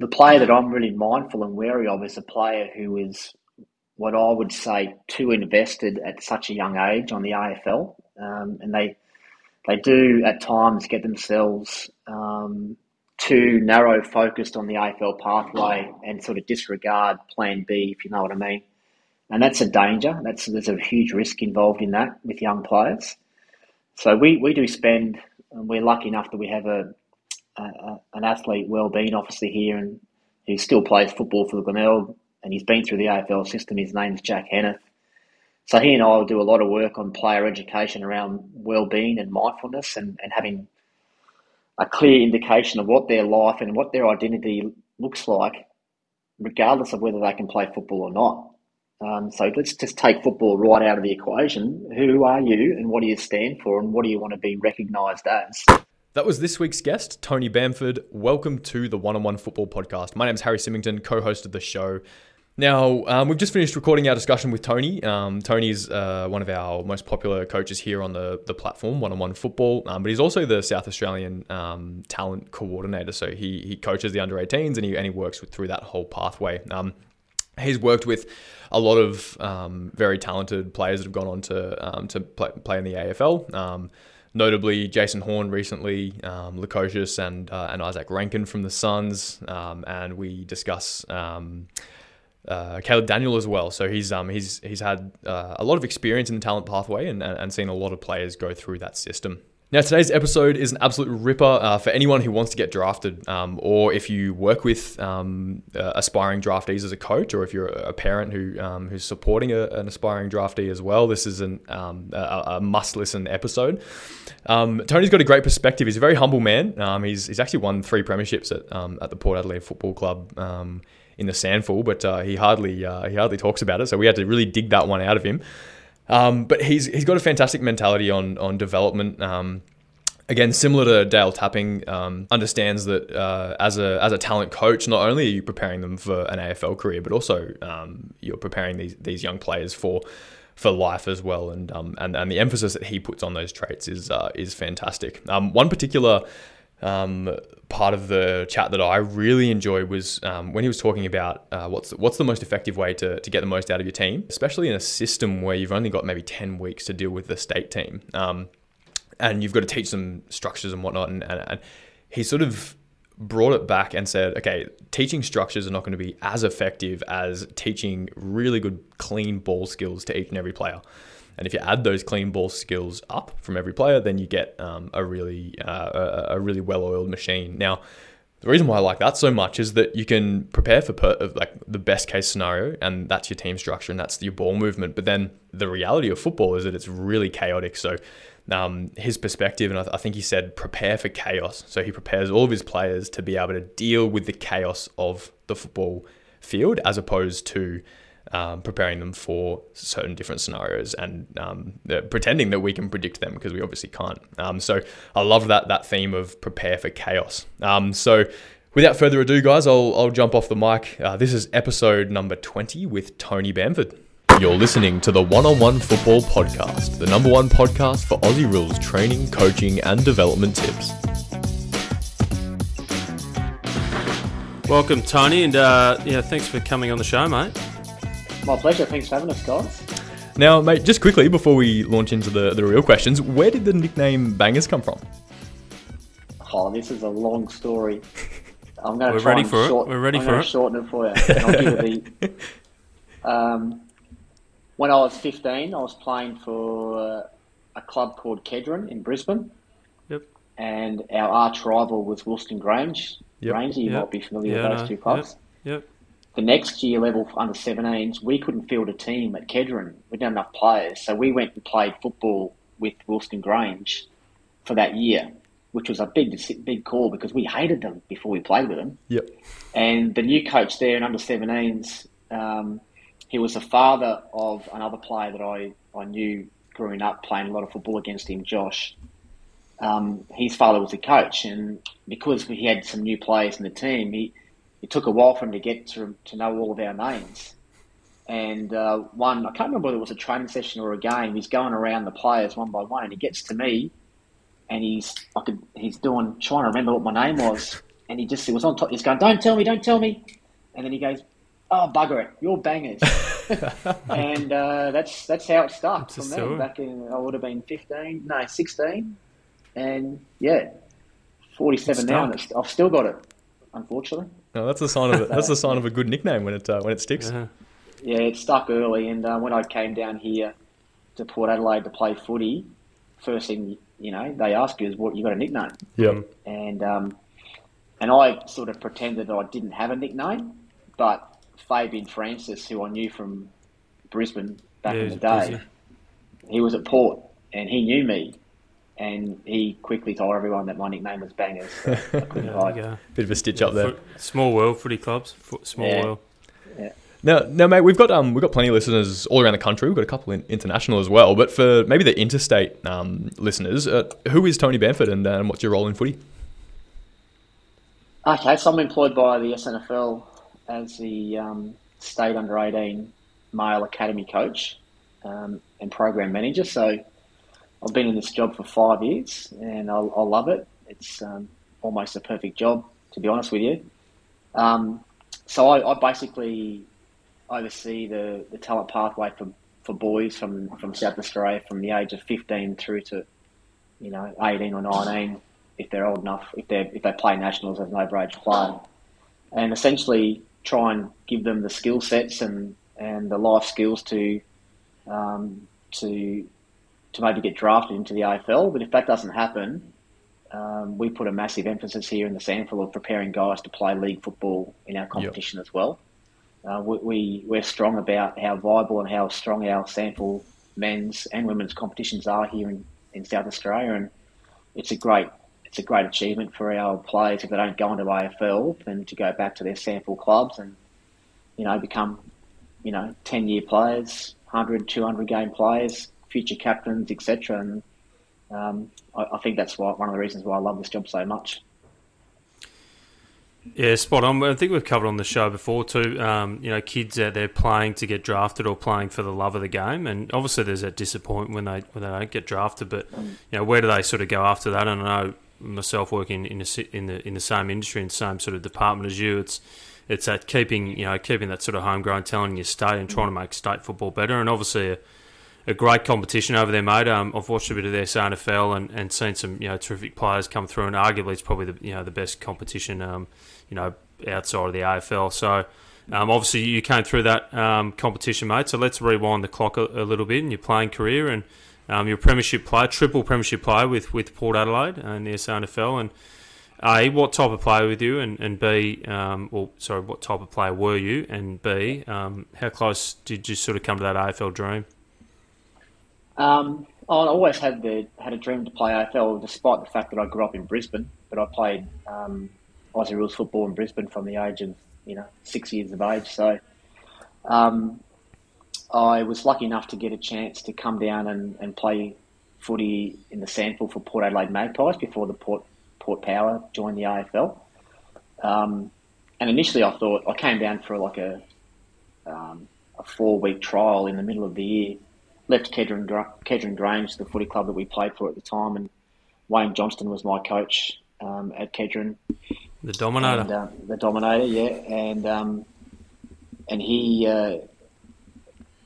the player that I'm really mindful and wary of is a player who is what I would say too invested at such a young age on the AFL, um, and they they do at times get themselves um, too narrow focused on the AFL pathway and sort of disregard Plan B, if you know what I mean. And that's a danger. That's there's a huge risk involved in that with young players. So we, we do spend. And we're lucky enough that we have a, a an athlete well-being officer here, and who still plays football for the Glenelg, and he's been through the AFL system. His name's Jack Henneth. So he and I will do a lot of work on player education around well-being and mindfulness, and, and having a clear indication of what their life and what their identity looks like, regardless of whether they can play football or not. Um, so let's just take football right out of the equation. Who are you and what do you stand for and what do you want to be recognised as? That was this week's guest, Tony Bamford. Welcome to the One on One Football Podcast. My name is Harry Symington, co host of the show. Now, um, we've just finished recording our discussion with Tony. Um, Tony is uh, one of our most popular coaches here on the, the platform, One on One Football, um, but he's also the South Australian um, talent coordinator. So he, he coaches the under 18s and he, and he works with, through that whole pathway. Um, he's worked with a lot of um, very talented players that have gone on to, to play, play in the AFL notably Jason Horne recently, um, Lukosius and uh, and Izak Rankine from the Suns, um, and we discuss um, uh, Caleb Daniel as well. So he's um he's he's had uh, a lot of experience in the talent pathway and, and seen a lot of players go through that system. Now, today's episode is an absolute ripper uh, for anyone who wants to get drafted, um, or if you work with um, uh, aspiring draftees as a coach, or if you're a parent who um, who's supporting a, an aspiring draftee as well. This is an, um, a, a must-listen episode. Um, Tony's got a great perspective. He's a very humble man. Um, he's, he's actually won three premierships at at the Port Adelaide Football Club in the SANFL, but uh, he hardly uh, he hardly talks about it. So we had to really dig that one out of him. Um, but he's he's got a fantastic mentality on on development. Um, again, similar to Dale Tapping, um, understands that uh, as a as a talent coach, not only are you preparing them for an AFL career, but also um, you're preparing these these young players for for life as well. And um, and and the emphasis that he puts on those traits is uh, is fantastic. Um, one particular um, part of the chat that I really enjoyed was um, when he was talking about uh, what's what's the most effective way to, to get the most out of your team, especially in a system where you've only got maybe ten weeks to deal with the state team, um, and you've got to teach them structures and whatnot. And, and, and he sort of brought it back and said, okay, teaching structures are not going to be as effective as teaching really good clean ball skills to each and every player. And if you add those clean ball skills up from every player, then you get um, a really uh, a, really well-oiled machine. Now, the reason why I like that so much is that you can prepare for per- like the best case scenario, and that's your team structure and that's your ball movement. But then the reality of football is that it's really chaotic. So um, his perspective, and I, th- I, think he said prepare for chaos. So he prepares all of his players to be able to deal with the chaos of the football field, as opposed to um, preparing them for certain different scenarios and um, pretending that we can predict them because we obviously can't. Um, so I love that that theme of prepare for chaos. Um, so without further ado, guys, I'll, I'll jump off the mic. Uh, this is episode number 20 with Tony Bamford. You're listening to the One on One Football Podcast, the number one podcast for Aussie Rules training, coaching, and development tips. Welcome, Tony, and uh, yeah, thanks for coming on the show, mate. My pleasure. Thanks for having us, guys. Now, mate, just quickly before we launch into the, the real questions, where did the nickname Bangers come from? Oh, this is a long story. I'm going to We're ready for short, it. We're ready I'm for it. shorten it for you. I'll give it the, um, when I was 15, I was playing for uh, a club called Kedron in Brisbane. Yep. And our arch rival was Wilston Grange. Yep. Grange, you yep. might be familiar yeah, with those two clubs. Yep. yep the next year level under 17s, we couldn't field a team at Kedron. We didn't have enough players. So we went and played football with Wilston Grange for that year, which was a big big call because we hated them before we played with them. Yep. And the new coach there in under 17s, um, he was the father of another player that I, I knew growing up playing a lot of football against him, Josh. Um, his father was a coach, and because we had some new players in the team, he it took a while for him to get to, to know all of our names. And uh, one, I can't remember whether it was a training session or a game. He's going around the players one by one, and he gets to me, and he's I could, he's doing trying to remember what my name was, and he just he was on top. He's going, "Don't tell me, don't tell me," and then he goes, "Oh bugger it, you're bangers," and uh, that's that's how it started from there. Back in I would have been fifteen, no, sixteen, and yeah, forty-seven now, and I've still got it, unfortunately. No, that's a sign of a, that's a sign of a good nickname when it uh, when it sticks. Yeah. yeah, it stuck early, and uh, when I came down here to Port Adelaide to play footy, first thing you know they ask you is, "What you got a nickname?" Yeah, and um, and I sort of pretended that I didn't have a nickname, but Fabian Francis, who I knew from Brisbane back yeah, in the day, busy. he was at Port and he knew me. And he quickly told everyone that my nickname was Bangers. So yeah, Bit of a stitch yeah, up there. small world, footy clubs. Small yeah. world. Yeah. Now, now, mate, we've got um, we've got plenty of listeners all around the country. We've got a couple in international as well. But for maybe the interstate um, listeners, uh, who is Tony Bamford, and uh, what's your role in footy? Okay, so I'm employed by the SANFL as the um, state under 18 male academy coach um, and program manager. So I've been in this job for five years and I, I love it. It's um, almost a perfect job, to be honest with you. Um, so I, I, basically oversee the, the talent pathway for, for boys from, from South Australia from the age of 15 through to, you know, 18 or 19 if they're old enough, if they if they play nationals as an overage player, and essentially try and give them the skill sets and, and the life skills to um, to to maybe get drafted into the AFL. But if that doesn't happen, um, we put a massive emphasis here in the SANFL of preparing guys to play league football in our competition yep. as well. Uh, we, we, are strong about how viable and how strong our SANFL men's and women's competitions are here in, in South Australia. And it's a great it's a great achievement for our players if they don't go into AFL and to go back to their SANFL clubs and you know become you know 10 year players 100 200 game players future captains etc and um, I, I, think that's why, one of the reasons why I love this job so much yeah, spot on. I think we've covered on the show before too. Um, you know, kids out there playing to get drafted or playing for the love of the game, and obviously there's that disappointment when they when they don't get drafted. But you know, where do they sort of go after that? I know myself working in a, in the in the same industry in the same sort of department as you, it's it's that keeping you know keeping that sort of homegrown talent in your state and trying to make state football better. And obviously a, a great competition over there, mate. Um, I've watched a bit of their SANFL and, and seen some you know terrific players come through, and arguably it's probably the you know the best competition um, you know outside of the AFL. So. Um, obviously, you came through that um, competition, mate. So let's rewind the clock a, a little bit in your playing career and um, you're premiership player, triple premiership player with, with Port Adelaide and the SANFL. And A, what type of player were you? And, and B, um, well, sorry, what type of player were you? And B, um, how close did you sort of come to that AFL dream? Um, I always had the had a dream to play AFL, despite the fact that I grew up in Brisbane. But I played um, Aussie rules football in Brisbane from the age of you know six years of age. So um, I was lucky enough to get a chance to come down and, and play footy in the SANFL for Port Adelaide Magpies before the Port Port Power joined the AFL. Um, and initially, I thought I came down for like a um, a four week trial in the middle of the year. Left Kedron, Kedron Grange, the footy club that we played for at the time, and Wayne Johnston was my coach um, at Kedron. The Dominator. And, uh, the Dominator, yeah, and um, and he uh,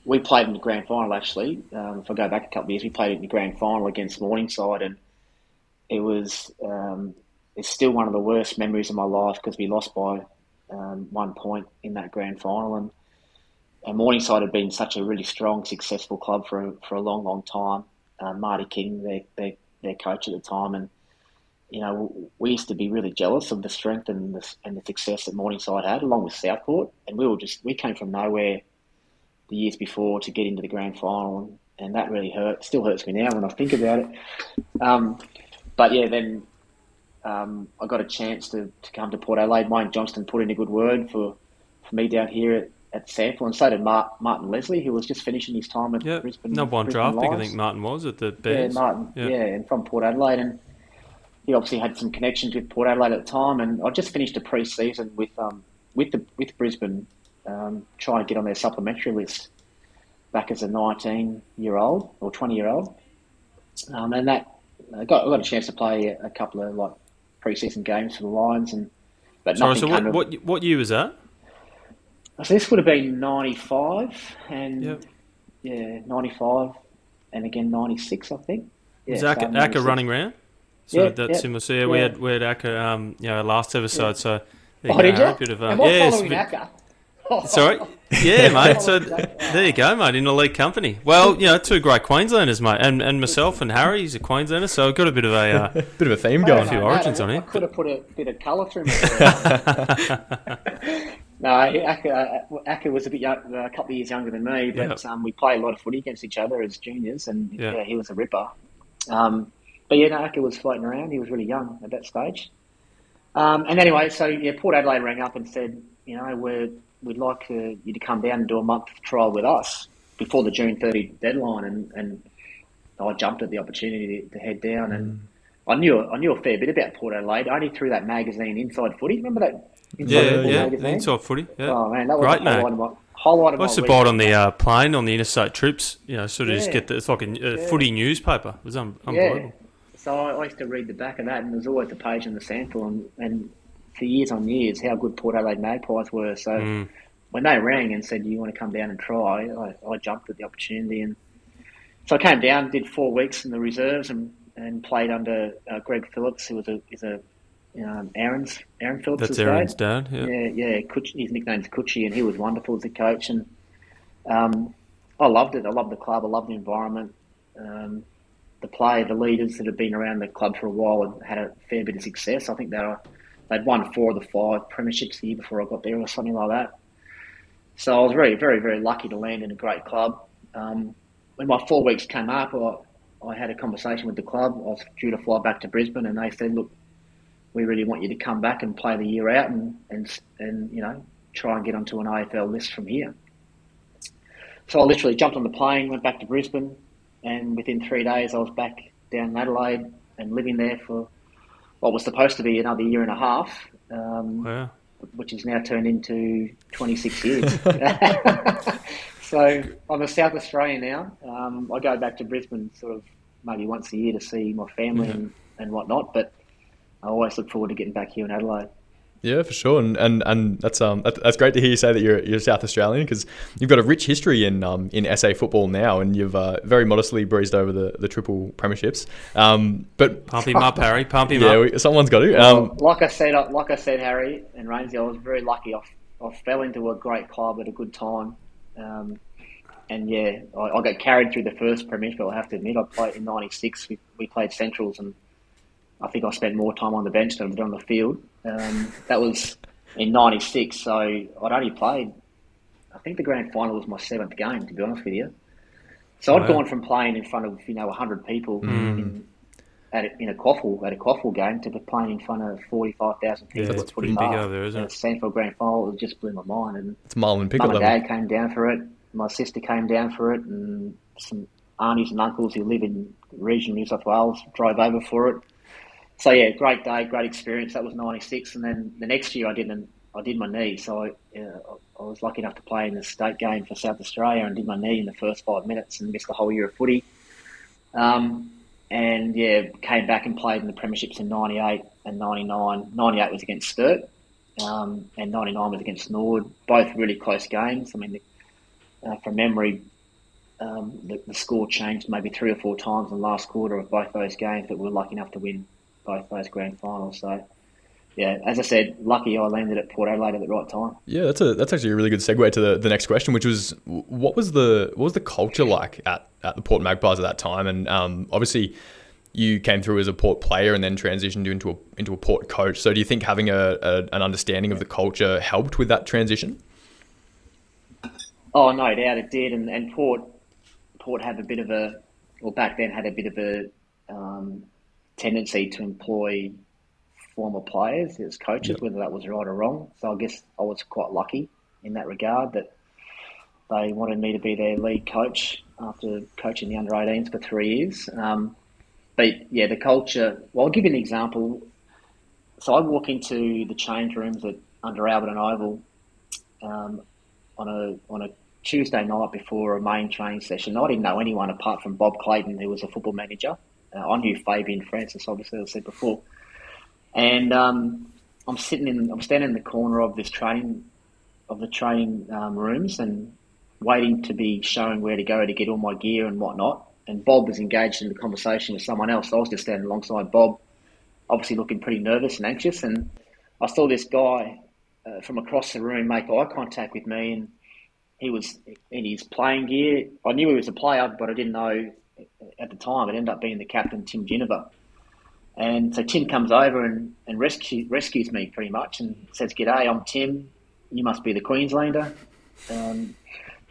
we played in the grand final actually. Um, if I go back a couple of years, we played in the grand final against Morningside, and it was um, it's still one of the worst memories of my life because we lost by um, one point in that grand final, and, and Morningside had been such a really strong, successful club for a, for a long, long time. Uh, Marty King, their, their their coach at the time, and you know we used to be really jealous of the strength and the and the success that Morningside had, along with Southport, and we were just we came from nowhere the years before to get into the grand final, and, and that really hurt. Still hurts me now when I think about it. Um, but yeah, then um, I got a chance to, to come to Port Adelaide. Wayne Johnston put in a good word for, for me down here at, at SANFL, and so did Mark, Martin Leslie, who was just finishing his time at yep. Brisbane. Number one draft pick, I think Martin was at the Bears. Yeah, Martin. Yeah. yeah, and from Port Adelaide, and he obviously had some connections with Port Adelaide at the time. And I just finished a pre-season with um, with the with Brisbane um, trying to get on their supplementary list back as a 19 year old or 20 year old. Um, and that I got, I got a chance to play a couple of like preseason games for the Lions and But Sorry, so what, of- what what year was that? So this would have been ninety five and Yep. yeah, ninety five and again ninety six, I think. Yeah, Was so Aka, Aka running round? So Yeah, that's yeah, similar. So yeah, we had we had Aka, um, you know, last episode. So Oh, did you? of uh, Am I yeah, following bit- Acker? Sorry, yeah, mate. So there you go, mate. In elite company. Well, you know, two great Queenslanders, mate, and and myself and Harry, he's a Queenslander, so I've got a bit of a. Uh, Bit of a theme going. don't few know, origins mate, on I, it, I could have put a bit of colour through. No, Acker, Acker was a bit young, a couple of years younger than me, but Yeah. um, we played a lot of footy against each other as juniors, and Yeah. yeah, he was a ripper. Um, but yeah, no, Acker was floating around. He was really young at that stage. Um, and anyway, so yeah, Port Adelaide rang up and said, you know, we're, we'd like uh, you to come down and do a month trial with us before the June 30 deadline, and, and I jumped at the opportunity to, to head down and. I knew I knew a fair bit about Port Adelaide I only through that magazine Inside Footy. Remember that? Inside yeah, yeah, magazine? inside footy. Yeah. Oh man, that was Great the mag. highlight of my highlight of I used to week. buy it on the uh, plane on the interstate trips. You know, sort of just get the, it's like a uh, Yeah. footy newspaper. It was un- Yeah. unbelievable. So I, I used to read the back of that, and there's always a page in the SANFL, and, and for years on years, how good Port Adelaide Magpies were. So Mm. when they rang and said, "Do you want to come down and try?" I, I jumped at the opportunity, and so I came down, did four weeks in the reserves, and, and played under uh, Greg Phillips, who was a is a um, Aaron's Aaron Phillips. That's Aaron's dad. Yeah. Yeah, yeah. Kutch, his nickname's Kutchi, and he was wonderful as a coach. And um, I loved it. I loved the club. I loved the environment. Um, the play, the leaders that had been around the club for a while and had a fair bit of success. I think they were, they'd won four of the five premierships the year before I got there, or something like that. So I was very, very, very lucky to land in a great club. Um, when my four weeks came up, I, I had a conversation with the club. I was due to fly back to Brisbane, and they said, "Look, we really want you to come back and play the year out and, and, and you know, try and get onto an AFL list from here. So I literally jumped on the plane, went back to Brisbane, and within three days I was back down in Adelaide and living there for what was supposed to be another year and a half, um, Wow. which has now turned into 26 years. so I'm a South Australian now. Um, I go back to Brisbane sort of maybe once a year to see my family and, and whatnot, but I always look forward to getting back here in Adelaide. Yeah, for sure, and and, and that's um that's great to hear you say that you're you're South Australian because you've got a rich history in um in SA football now, and you've uh, very modestly breezed over the, the triple premierships. Um, but Pump him up, Harry. Pump him yeah, up. we, someone's got to. Um, Well, like I said, like I said, Harry and Rainsy, I was very lucky. I, I fell into a great club at a good time, um, and yeah, I, I got carried through the first premiership. I have to admit, I played in '96. We, we played Centrals, and I think I spent more time on the bench than I did on the field. Um, that was in '96, so I'd only played. I think the grand final was my seventh game, to be honest with you. So I'd Wow. gone from playing in front of you know 100 people in, at a, in a QAFL at a QAFL game to playing in front of 45,000 people. Yeah, at it's footy pretty big park. over there, isn't it? SANFL Grand Final it just blew my mind. And it's Marlon Pickett mum and dad came down for it. My sister came down for it, and some aunties and uncles who live in regional New South Wales drove over for it. So yeah, great day, great experience. That was '96, and then the next year I didn't. I did my knee, so I, uh, I was lucky enough to play in the state game for South Australia and did my knee in the first five minutes and missed the whole year of footy. Um, and yeah, came back and played in the premierships in '98 and '99. '98 was against Sturt, um, and '99 was against Nord. Both really close games. I mean, uh, from memory, um, the, the score changed maybe three or four times in the last quarter of both those games, but we were lucky enough to win both those grand finals. So, yeah, as I said, lucky I landed at Port Adelaide at the right time. Yeah, that's a that's actually a really good segue to the, the next question, which was what was the what was the culture like at, at the Port Magpies at that time? And um, obviously, you came through as a Port player and then transitioned into a into a Port coach. So, do you think having a, a an understanding of the culture helped with that transition? Oh, no doubt it did. And, and Port Port had a bit of a, well, back then had a bit of a um, tendency to employ former players as coaches, whether that was right or wrong. So I guess I was quite lucky in that regard that they wanted me to be their lead coach after coaching the under 18s for three years. Um, but yeah, the culture, well, I'll give you an example. So I walk into the change rooms at under Alberton Oval um, on a on a Tuesday night before a main training session. I didn't know anyone apart from Bob Clayton, who was a football manager. Uh, I knew Fabian Francis, obviously, as I said before. And um, I'm sitting in, I'm standing in the corner of this training, of the training um, rooms, and waiting to be shown where to go to get all my gear and whatnot. And Bob was engaged in the conversation with someone else. I was just standing alongside Bob, obviously looking pretty nervous and anxious. And I saw this guy uh, from across the room make eye contact with me, and he was in his playing gear. I knew he was a player, but I didn't know at the time. It ended up being the captain, Tim Ginever. And so Tim comes over and, and rescue, rescues me pretty much and says, G'day, I'm Tim. You must be the Queenslander. Um,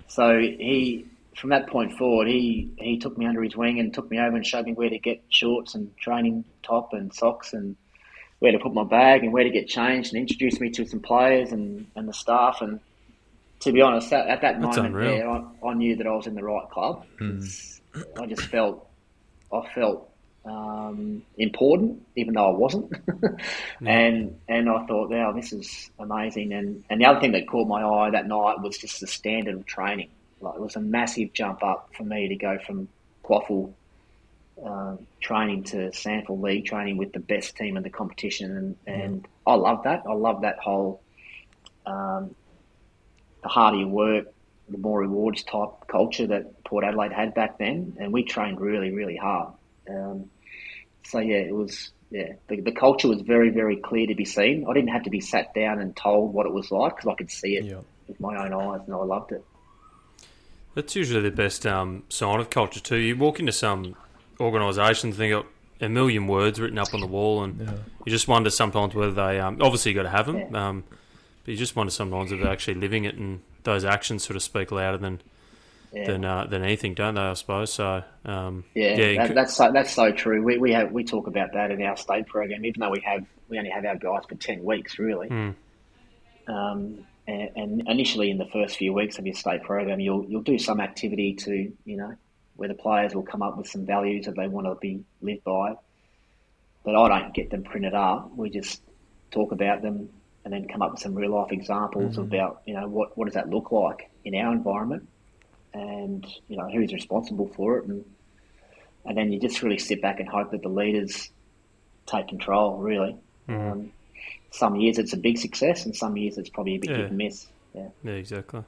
so he, from that point forward, he, he took me under his wing and took me over and showed me where to get shorts and training top and socks and where to put my bag and where to get changed and introduced me to some players and, and the staff. And to be honest, at, at that That's moment unreal. there, I, I knew that I was in the right club. I just felt, I felt um, important, even though I wasn't. and and I thought, wow, this is amazing. And and the other thing that caught my eye that night was just the standard of training. Like it was a massive jump up for me to go from QAFL uh, training to SANFL League training with the best team in the competition, and and I love that. I love that whole um, the harder you work, the more rewards type culture that Port Adelaide had back then, and we trained really, really hard. Um, so yeah, it was yeah the, the culture was very, very clear to be seen. I didn't have to be sat down and told what it was like because I could see it Yeah. with my own eyes, and I loved it. That's usually the best um, sign of culture too. You walk into some organisations, they got a million words written up on the wall, and you just wonder sometimes whether they um, obviously you got to have them, Yeah. um, but you just wonder sometimes if they're actually living it, and those actions sort of speak louder than Yeah. than uh, than anything, don't they? I suppose so. Um, Yeah, yeah, that, that's so, that's so true. We, we have we talk about that in our state program, even though we have we only have our guys for ten weeks, really. Mm. Um, and, and initially, in the first few weeks of your state program, you'll you'll do some activity to you know where the players will come up with some values that they want to be lived by. But I don't get them printed up. We just talk about them and then come up with some real life examples about you know what what does that look like in our environment, and you know who's responsible for it, and and then you just really sit back and hope that the leaders take control. Really, um, some years it's a big success, and some years it's probably a big Yeah. hit and miss. Yeah, Yeah, exactly.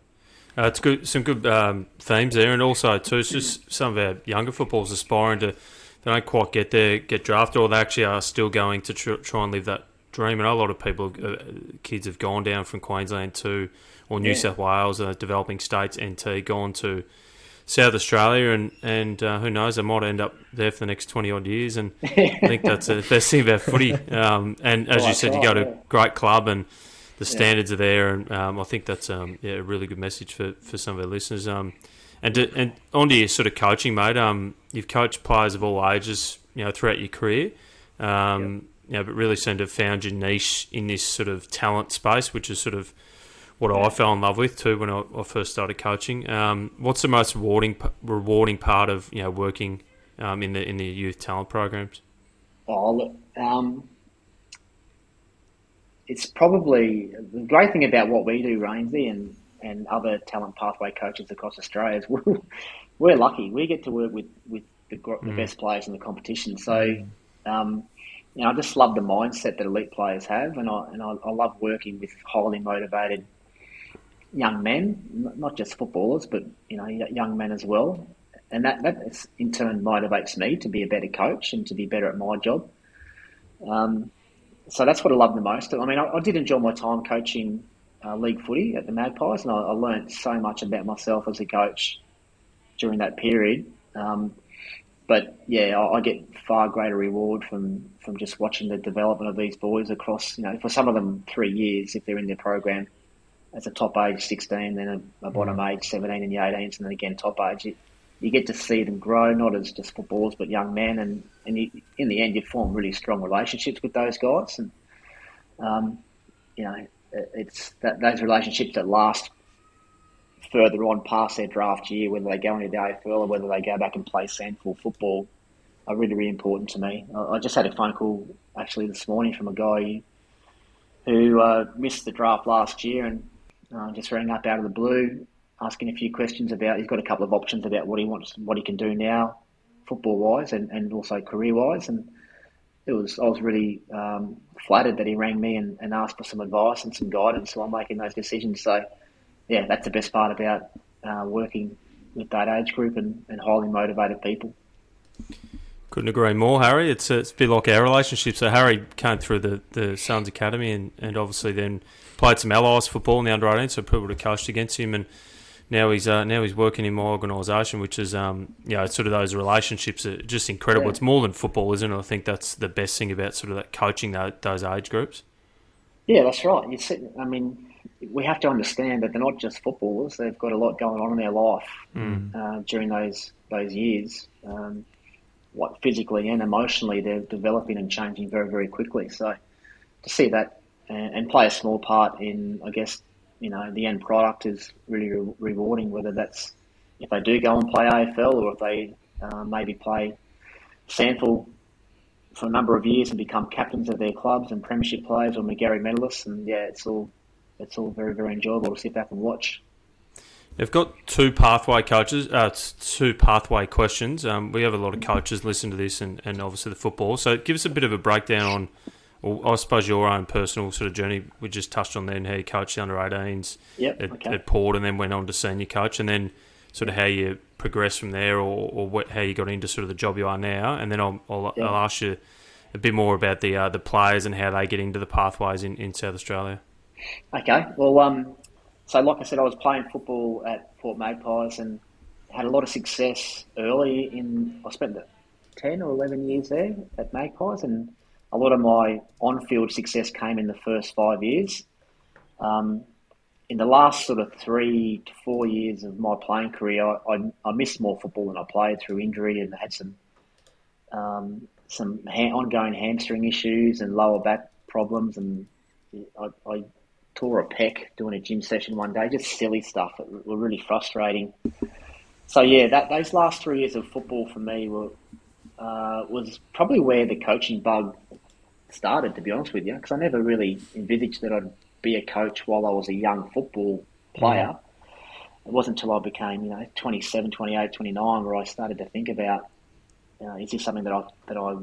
Uh, it's good, some good um, themes there, and also too, it's just some of our younger footballers aspiring to. They don't quite get there, get drafted, or they actually are still going to tr- try and live that dream. And a lot of people, uh, kids, have gone down from Queensland to or New Yeah. South Wales, uh, developing states, NT, gone to South Australia, and and uh, who knows, they might end up there for the next twenty odd years. And I think that's the best thing about footy. Um, and as Oh, you said, you go to a yeah. great club and the standards are there, and um, I think that's um, yeah a really good message for, for some of our listeners. Um, and to, and onto your sort of coaching, mate. Um, you've coached players of all ages, you know, throughout your career. Um, you know, but really seem to have found your niche in this sort of talent space, which is sort of what I fell in love with too when I, I first started coaching. Um, what's the most rewarding rewarding part of you know working um, in the in the youth talent programs? Oh, um, it's probably the great thing about what we do, Rainsy, and, and other talent pathway coaches across Australia is we're, we're lucky. We get to work with, with the, the best players in the competition. So, um, you know, I just love the mindset that elite players have, and I and I, I love working with highly motivated young men, not just footballers, but you know, young men as well. And that that in turn motivates me to be a better coach and to be better at my job. Um, so that's what I love the most. I mean, I, I did enjoy my time coaching uh, league footy at the Magpies, and I, I learned so much about myself as a coach during that period. Um, but yeah, I, I get far greater reward from from just watching the development of these boys across. You know, for some of them, three years if they're in their program as a top age 16, then a, a bottom age 17 in the 18s, and then again top age. You, you get to see them grow, not as just footballers, but young men, and and you, in the end, you form really strong relationships with those guys, and um, you know, it- it's that those relationships that last further on past their draft year, whether they go into the AFL or whether they go back and play SANFL football, are really, really important to me. I, just had a phone call actually this morning from a guy who uh, missed the draft last year and uh, just rang up out of the blue, asking a few questions about. He's got a couple of options about what he wants, what he can do now, football wise, and, and also career wise. And it was I was really um, flattered that he rang me and, and asked for some advice and some guidance while making those decisions. So, yeah, that's the best part about uh, working with that age group and, and highly motivated people. Couldn't agree more, Harry. It's a, it's a bit like our relationship. So Harry came through the, the Suns Academy and, and obviously then played some allies football in the under 18, so people would have coached against him and now he's uh, now he's working in my organisation, which is um, you know it's sort of those relationships are just incredible. Yeah. It's more than football, isn't it? I think that's the best thing about sort of that coaching that, those age groups. Yeah, that's right. You see, I mean, we have to understand that they're not just footballers; they've got a lot going on in their life mm. uh, during those those years. Um, what physically and emotionally they're developing and changing very very quickly. So to see that and, and play a small part in, I guess, you know, the end product is really re- rewarding. Whether that's if they do go and play AFL or if they uh, maybe play SANFL for a number of years and become captains of their clubs and premiership players or Magarey medalists, and yeah, it's all it's all very very enjoyable to sit back and watch. They've got two pathway coaches, uh, two pathway questions. Um, we have a lot of coaches listen to this, and, and obviously the football. So give us a bit of a breakdown on well, I suppose your own personal sort of journey. We just touched on then how you coached the under 18s yep, at, okay. at Port and then went on to senior coach, and then sort of how you progressed from there or, or what, how you got into sort of the job you are now. And then I'll, I'll, yeah. I'll ask you a bit more about the uh, the players and how they get into the pathways in, in South Australia. Okay. Well, um, so like I said, I was playing football at Port Magpies and had a lot of success early in. I spent 10 or 11 years there at Magpies and a lot of my on-field success came in the first five years. Um, in the last sort of three to four years of my playing career, I, I, I missed more football than I played through injury and had some um, some ha- ongoing hamstring issues and lower back problems, and I, I, tore a pec doing a gym session one day. Just silly stuff that were really frustrating. So yeah, that those last three years of football for me were uh, was probably where the coaching bug started, to be honest with you, because I never really envisaged that I'd be a coach while I was a young football player. Mm. It wasn't until I became, you know, 27, 28, 29 where I started to think about, you know, is this something that I that I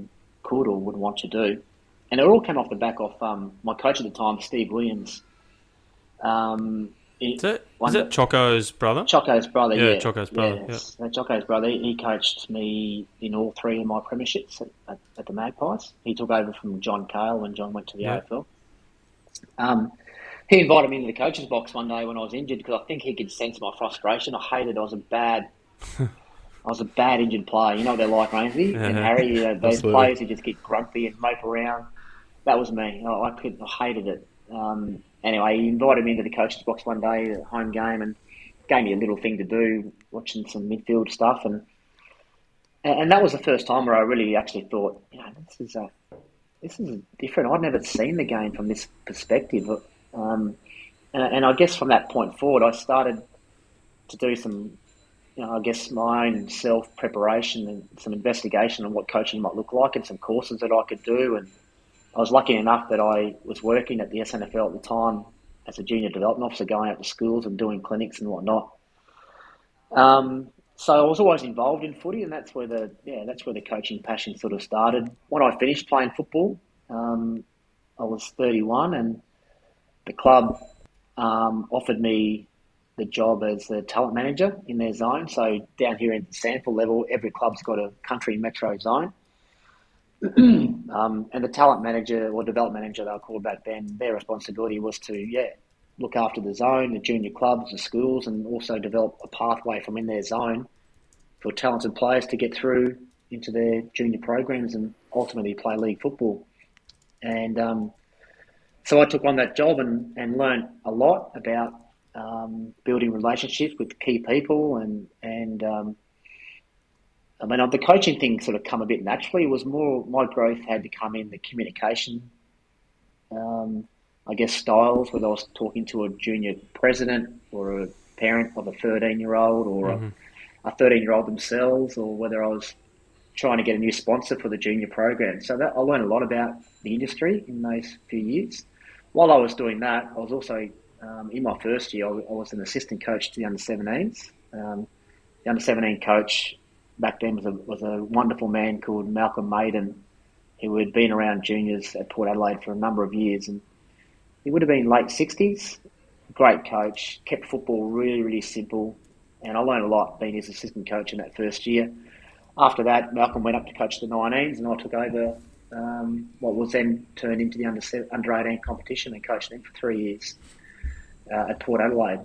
could or would want to do? And it all came off the back of um, my coach at the time, Steve Williams. Um, is it, is it Choco's brother? Choco's brother, yeah. yeah. Choco's brother, yeah. yeah. Choco's brother, he coached me in all three of my premierships at, at, at, the Magpies. He took over from John Cahill when John went to the yeah. AFL. Um, he invited me into the coach's box one day when I was injured because I think he could sense my frustration. I hated I was a bad... I was a bad injured player. You know what they're like, Ramsey and Harry. You know, those Absolutely. players who just get grumpy and mope around. That was me. I, I could. I hated it. Um, anyway, he invited me into the coach's box one day, a home game, and gave me a little thing to do, watching some midfield stuff, and and that was the first time where I really actually thought, you know, this is a this is different. I'd never seen the game from this perspective, um, and, and I guess from that point forward, I started to do some, you know, I guess my own self preparation and some investigation on what coaching might look like, and some courses that I could do, and I was lucky enough that I was working at the SANFL at the time as a junior development officer, going out to schools and doing clinics and whatnot. Um, so I was always involved in footy, and that's where the yeah that's where the coaching passion sort of started. When I finished playing football, um, I was 31, and the club um, offered me the job as the talent manager in their zone. So down here in the SANFL level, every club's got a country metro zone. Um, and the talent manager or development manager they were called back then, their responsibility was to yeah look after the zone, the junior clubs, the schools, and also develop a pathway from in their zone for talented players to get through into their junior programs and ultimately play league football. And um, so I took on that job and, and learned a lot about um, building relationships with key people and and um, I mean, the coaching thing sort of come a bit naturally. It was more my growth had to come in the communication, um, I guess, styles. Whether I was talking to a junior president or a parent of a thirteen-year-old or mm-hmm. a thirteen-year-old themselves, or whether I was trying to get a new sponsor for the junior program. So that I learned a lot about the industry in those few years. While I was doing that, I was also um, in my first year. I, was an assistant coach to the under 17s. Um, the under 17 coach back then was a was a wonderful man called Malcolm Maiden. who had been around juniors at Port Adelaide for a number of years, and he would have been late sixties. Great coach, kept football really, really simple, and I learned a lot being his assistant coach in that first year. After that, Malcolm went up to coach the 19s, and I took over um, what was then turned into the under under 18 competition and coached them for three years uh, at Port Adelaide.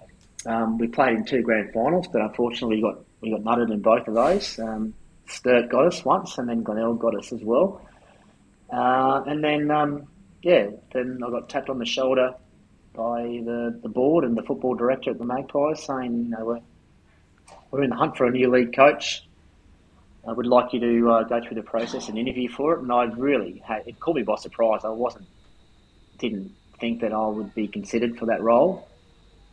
Um, we played in two grand finals, but unfortunately, got we got nutted in both of those. Um, Sturt got us once, and then Glenelg got us as well. Uh, and then, um, yeah, then I got tapped on the shoulder by the, the board and the football director at the Magpies, saying, you know, we're, we're in the hunt for a new league coach. I would like you to uh, go through the process and interview for it. And I really had, it caught me by surprise. I wasn't, didn't think that I would be considered for that role,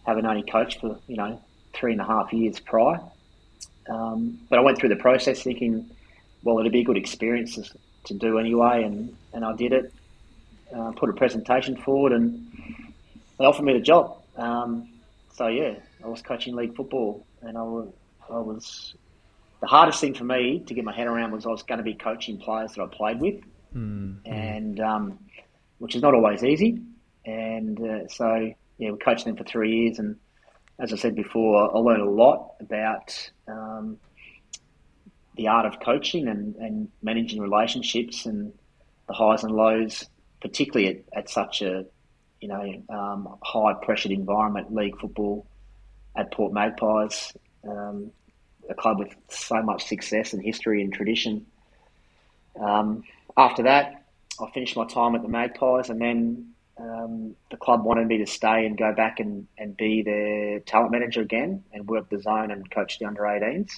having only coached for, you know, three and a half years prior. Um, but I went through the process thinking, well, it'd be a good experience to, to do anyway, and, and I did it. Uh, put a presentation forward, and they offered me the job. Um, so yeah, I was coaching league football, and I was, I was the hardest thing for me to get my head around was I was going to be coaching players that I played with, mm. and um, which is not always easy. And uh, so yeah, we coached them for three years, and as I said before, I learned a lot about um, the art of coaching and, and managing relationships and the highs and lows, particularly at, at such a you know um, high pressured environment, league football at Port Magpies, um, a club with so much success and history and tradition. Um, after that, I finished my time at the Magpies, and then um, the club wanted me to stay and go back and, and be their talent manager again and work the zone and coach the under 18s.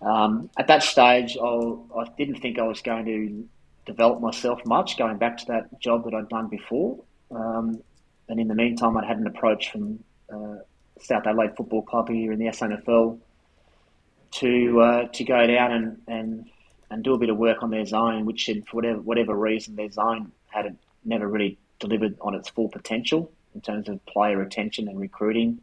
Um, at that stage, I'll, I did not think I was going to develop myself much, going back to that job that I'd done before. Um, and in the meantime, I'd had an approach from uh, South Adelaide Football Club here in the SANFL to uh, to go down and, and and do a bit of work on their zone, which for whatever whatever reason their zone hadn't never really delivered on its full potential in terms of player retention and recruiting,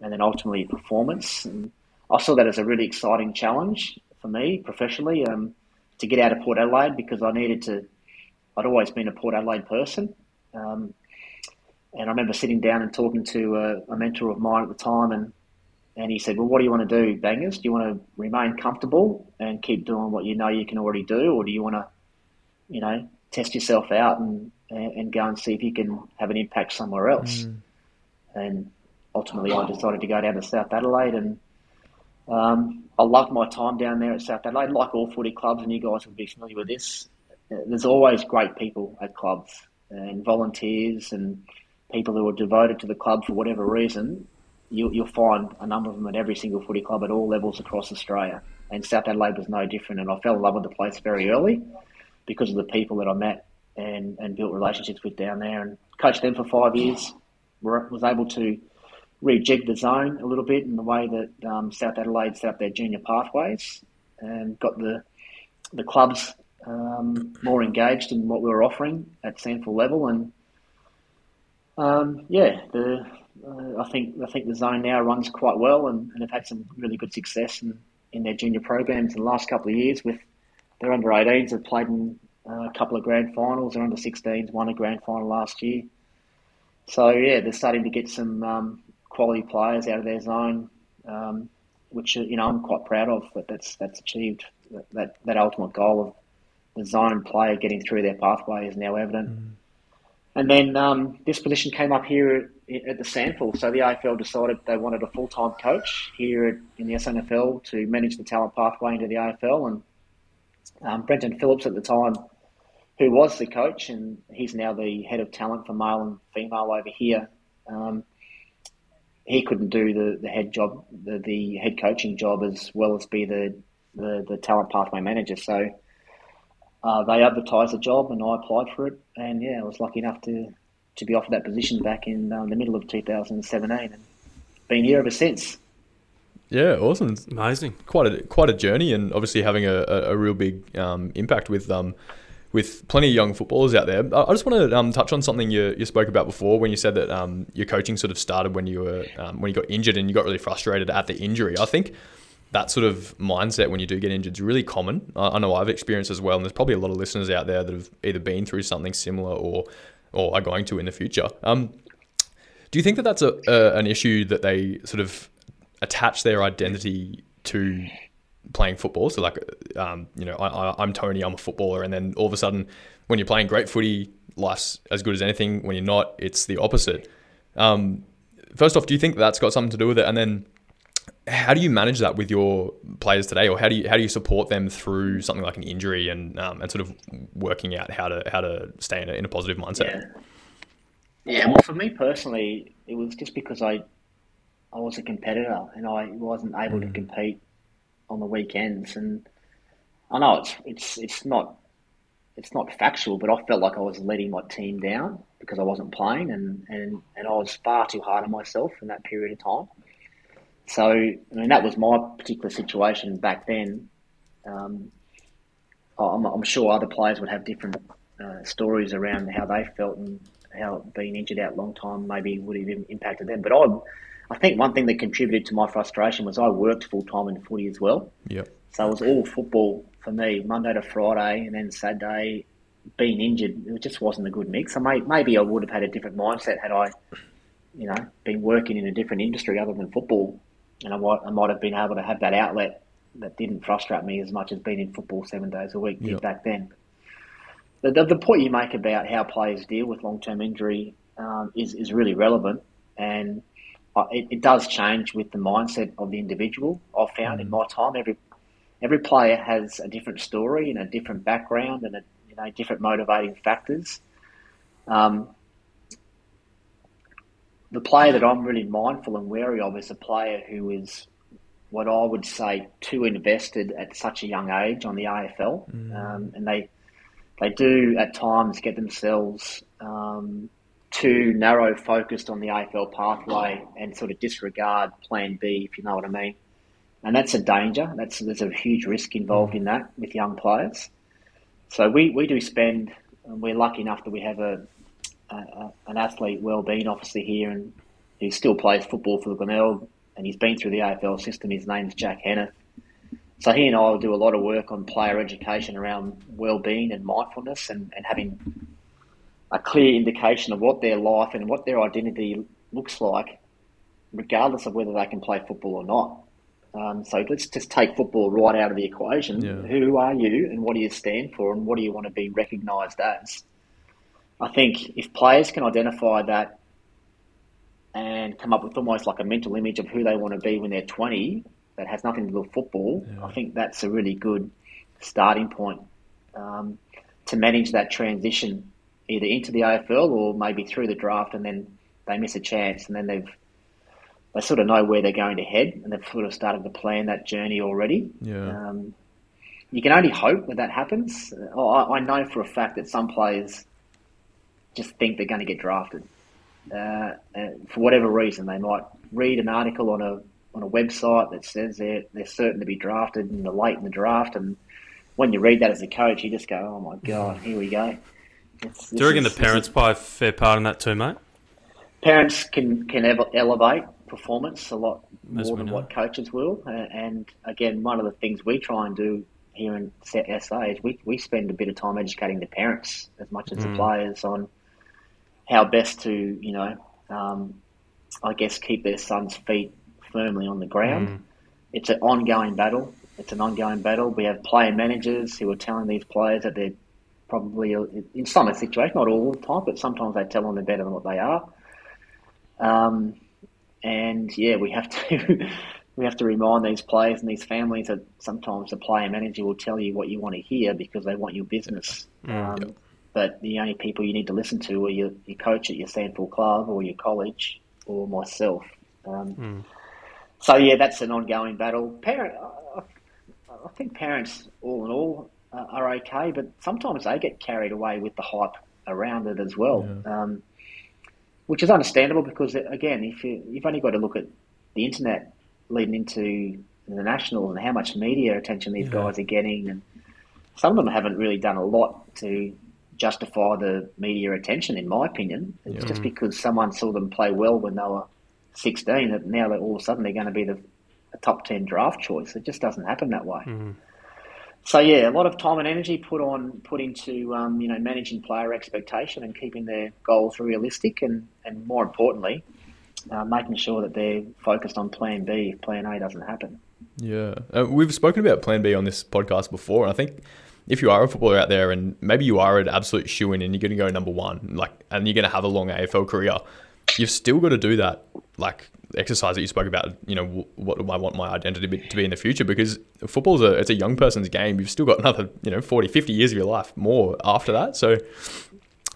and then ultimately performance. And I saw that as a really exciting challenge for me professionally um, to get out of Port Adelaide because I needed to. I'd always been a Port Adelaide person, um, and I remember sitting down and talking to a, a, mentor of mine at the time, and and he said, "Well, what do you want to do, Bangers? Do you want to remain comfortable and keep doing what you know you can already do, or do you want to, you know, test yourself out and and, go and see if you can have an impact somewhere else. Mm. And ultimately, I decided to go down to South Adelaide, and um, I loved my time down there at South Adelaide. Like all footy clubs, and you guys will be familiar with this. There's always great people at clubs and volunteers and people who are devoted to the club for whatever reason. You, you'll find a number of them at every single footy club at all levels across Australia. And South Adelaide was no different. And I fell in love with the place very early because of the people that I met and, and built relationships with down there and coached them for five years. Was able to rejig the zone a little bit in the way that um, South Adelaide set up their junior pathways and got the the clubs um, more engaged in what we were offering at SANFL level and um, yeah, the uh, I think I think the zone now runs quite well and, and have had some really good success in, in their junior programs in the last couple of years with their under 18s have played in uh, a couple of grand finals. They're under 16s, won a grand final last year. So yeah, they're starting to get some um, quality players out of their zone, um, which you know I'm quite proud of. That that's that's achieved. That that ultimate goal of the zone player getting through their pathway is now evident. Mm. And then um, this position came up here at, at the SANFL. So the AFL decided they wanted a full time coach here in the SANFL to manage the talent pathway into the AFL. And um, Brenton Phillips at the time who was the coach, and he's now the head of talent for male and female over here. Um, he couldn't do the, the head job, the, the head coaching job, as well as be the, the, the talent pathway manager. So uh, they advertised the job, and I applied for it. And yeah, I was lucky enough to, to be offered that position back in um, the middle of 2017, and been here ever since. Yeah, awesome, amazing. Quite a quite a journey, and obviously having a, a, a real big um, impact with um, with plenty of young footballers out there. I just want to um, touch on something you, you spoke about before when you said that um, your coaching sort of started when you were um, when you got injured and you got really frustrated at the injury. I think that sort of mindset when you do get injured is really common. I, I know I've experienced as well, and there's probably a lot of listeners out there that have either been through something similar or or are going to in the future. Um, do you think that that's a, a an issue that they sort of attach their identity to playing football? So like, um, you know, I, I'm Tony, I'm a footballer, and then all of a sudden, when you're playing great footy, life's as good as anything. When you're not, it's the opposite. Um, first off, do you think that's got something to do with it? And then how do you manage that with your players today, or how do you how do you support them through something like an injury and um, and sort of working out how to how to stay in a, in a positive mindset? Yeah. Yeah, well, for me personally, it was just because I I was a competitor and I wasn't able mm. to compete on the weekends. And I know it's it's it's not it's not factual, but I felt like I was letting my team down because I wasn't playing, and and, and I was far too hard on myself in that period of time. So, I mean, that was my particular situation back then. Um, I'm, I'm, sure other players would have different uh, stories around how they felt and how being injured out a long time maybe would have impacted them. But I, I think one thing that contributed to my frustration was I worked full time in footy as well. Yep. So it was all football for me, Monday to Friday, and then Saturday. Being injured, it just wasn't a good mix. So may, maybe I would have had a different mindset had I, you know, been working in a different industry other than football and I might, I might have been able to have that outlet that didn't frustrate me as much as being in football seven days a week did yep. back then. The, the, the, point you make about how players deal with long term injury um, is, is really relevant, and it, it, does change with the mindset of the individual. I've found mm. in my time, every every player has a different story and a different background and a, you know different motivating factors. Um, the player that I'm really mindful and wary of is a player who is what I would say too invested at such a young age on the AFL, mm. um, and they they do at times get themselves um, too narrow focused on the AFL pathway and sort of disregard Plan B, if you know what I mean. And that's a danger. That's there's a huge risk involved in that with young players. So we, we do spend. and We're lucky enough that we have a uh, an athlete well-being officer here, and he still plays football for the Glenelg, and he's been through the AFL system. His name's Jack Henneth. So he and I will do a lot of work on player education around well-being and mindfulness, and, and having a clear indication of what their life and what their identity looks like, regardless of whether they can play football or not. Um, so let's just take football right out of the equation. Yeah. Who are you, and what do you stand for, and what do you want to be recognised as? I think if players can identify that and come up with almost like a mental image of who they want to be when they're 20 that has nothing to do with football, yeah. I think that's a really good starting point um, to manage that transition either into the AFL or maybe through the draft and then they miss a chance and then they've they sort of know where they're going to head and they've sort of started to plan that journey already. Yeah. Um, you can only hope that that happens. Oh, I, I know for a fact that some players just think they're going to get drafted. Uh, for whatever reason, they might read an article on a on a website that says they're they're certain to be drafted in the late in the draft, and when you read that as a coach, you just go, "Oh my god, here we go." It's, Do you reckon is, the parents play a fair part in that too, mate? Parents can can elevate performance a lot more than know. what coaches will, and again, one of the things we try and do here in SA is we, we spend a bit of time educating the parents as much as mm. the players on how best to, you know, um, I guess keep their son's feet firmly on the ground. Mm. It's an ongoing battle. It's an ongoing battle. We have player managers who are telling these players that they're probably in some situations, not all the time, but sometimes they tell them they're better than what they are. Um, and yeah, we have to we have to remind these players and these families that sometimes the player manager will tell you what you want to hear because they want your business. Mm, um, yep. But the only people you need to listen to are your, your coach at your SANFL club or your college or myself. Um, mm. So yeah, that's an ongoing battle. Parent, I think parents, all in all, uh, are okay, but sometimes they get carried away with the hype around it as well, yeah. um, which is understandable because again, if you, you've only got to look at the internet leading into the national and how much media attention these yeah. guys are getting, and some of them haven't really done a lot to justify the media attention, in my opinion. It's yeah. just because someone saw them play well when they were 16 that now all of a sudden they're going to be the a top ten draft choice. It just doesn't happen that way. Mm. So yeah, a lot of time and energy put on put into um, you know managing player expectation and keeping their goals realistic, and and more importantly, uh, making sure that they're focused on Plan B if Plan A doesn't happen. Yeah, uh, we've spoken about Plan B on this podcast before, and I think if you are a footballer out there and maybe you are an absolute shoe in and you're going to go number one, like, and you're going to have a long AFL career, you've still got to do that, like exercise that you spoke about. You know, what do I want my identity to be in the future? Because football's a it's a young person's game. You've still got another you know 40, 50 years of your life more after that. So.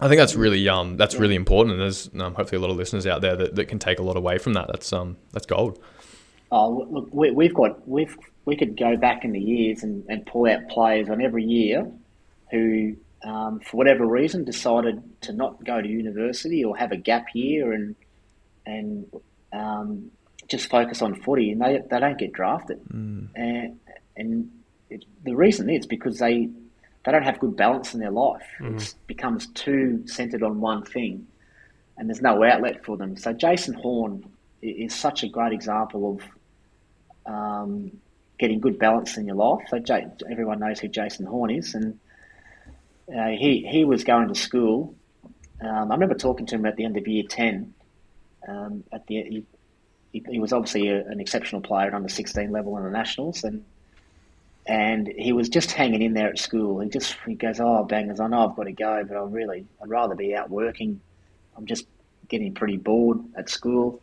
I think that's really um that's really important, and there's um, hopefully a lot of listeners out there that, that can take a lot away from that. That's um that's gold. Oh look, we, have got we've we could go back in the years and, and pull out players on every year who, um, for whatever reason, decided to not go to university or have a gap year and and um, just focus on footy, and they they don't get drafted. Mm. And and it, the reason is because they they don't have good balance in their life. Mm. It becomes too centered on one thing, and there's no outlet for them. So Jason Horne is such a great example of um, getting good balance in your life. So everyone knows who Jason Horne is, and uh, he he was going to school. Um, I remember talking to him at the end of year ten. Um, at the he, he, was obviously a, an exceptional player at under sixteen level in the nationals, and and he was just hanging in there at school. He just he goes, "Oh, bangers! I know I've got to go, but I really I'd rather be out working. I'm just getting pretty bored at school."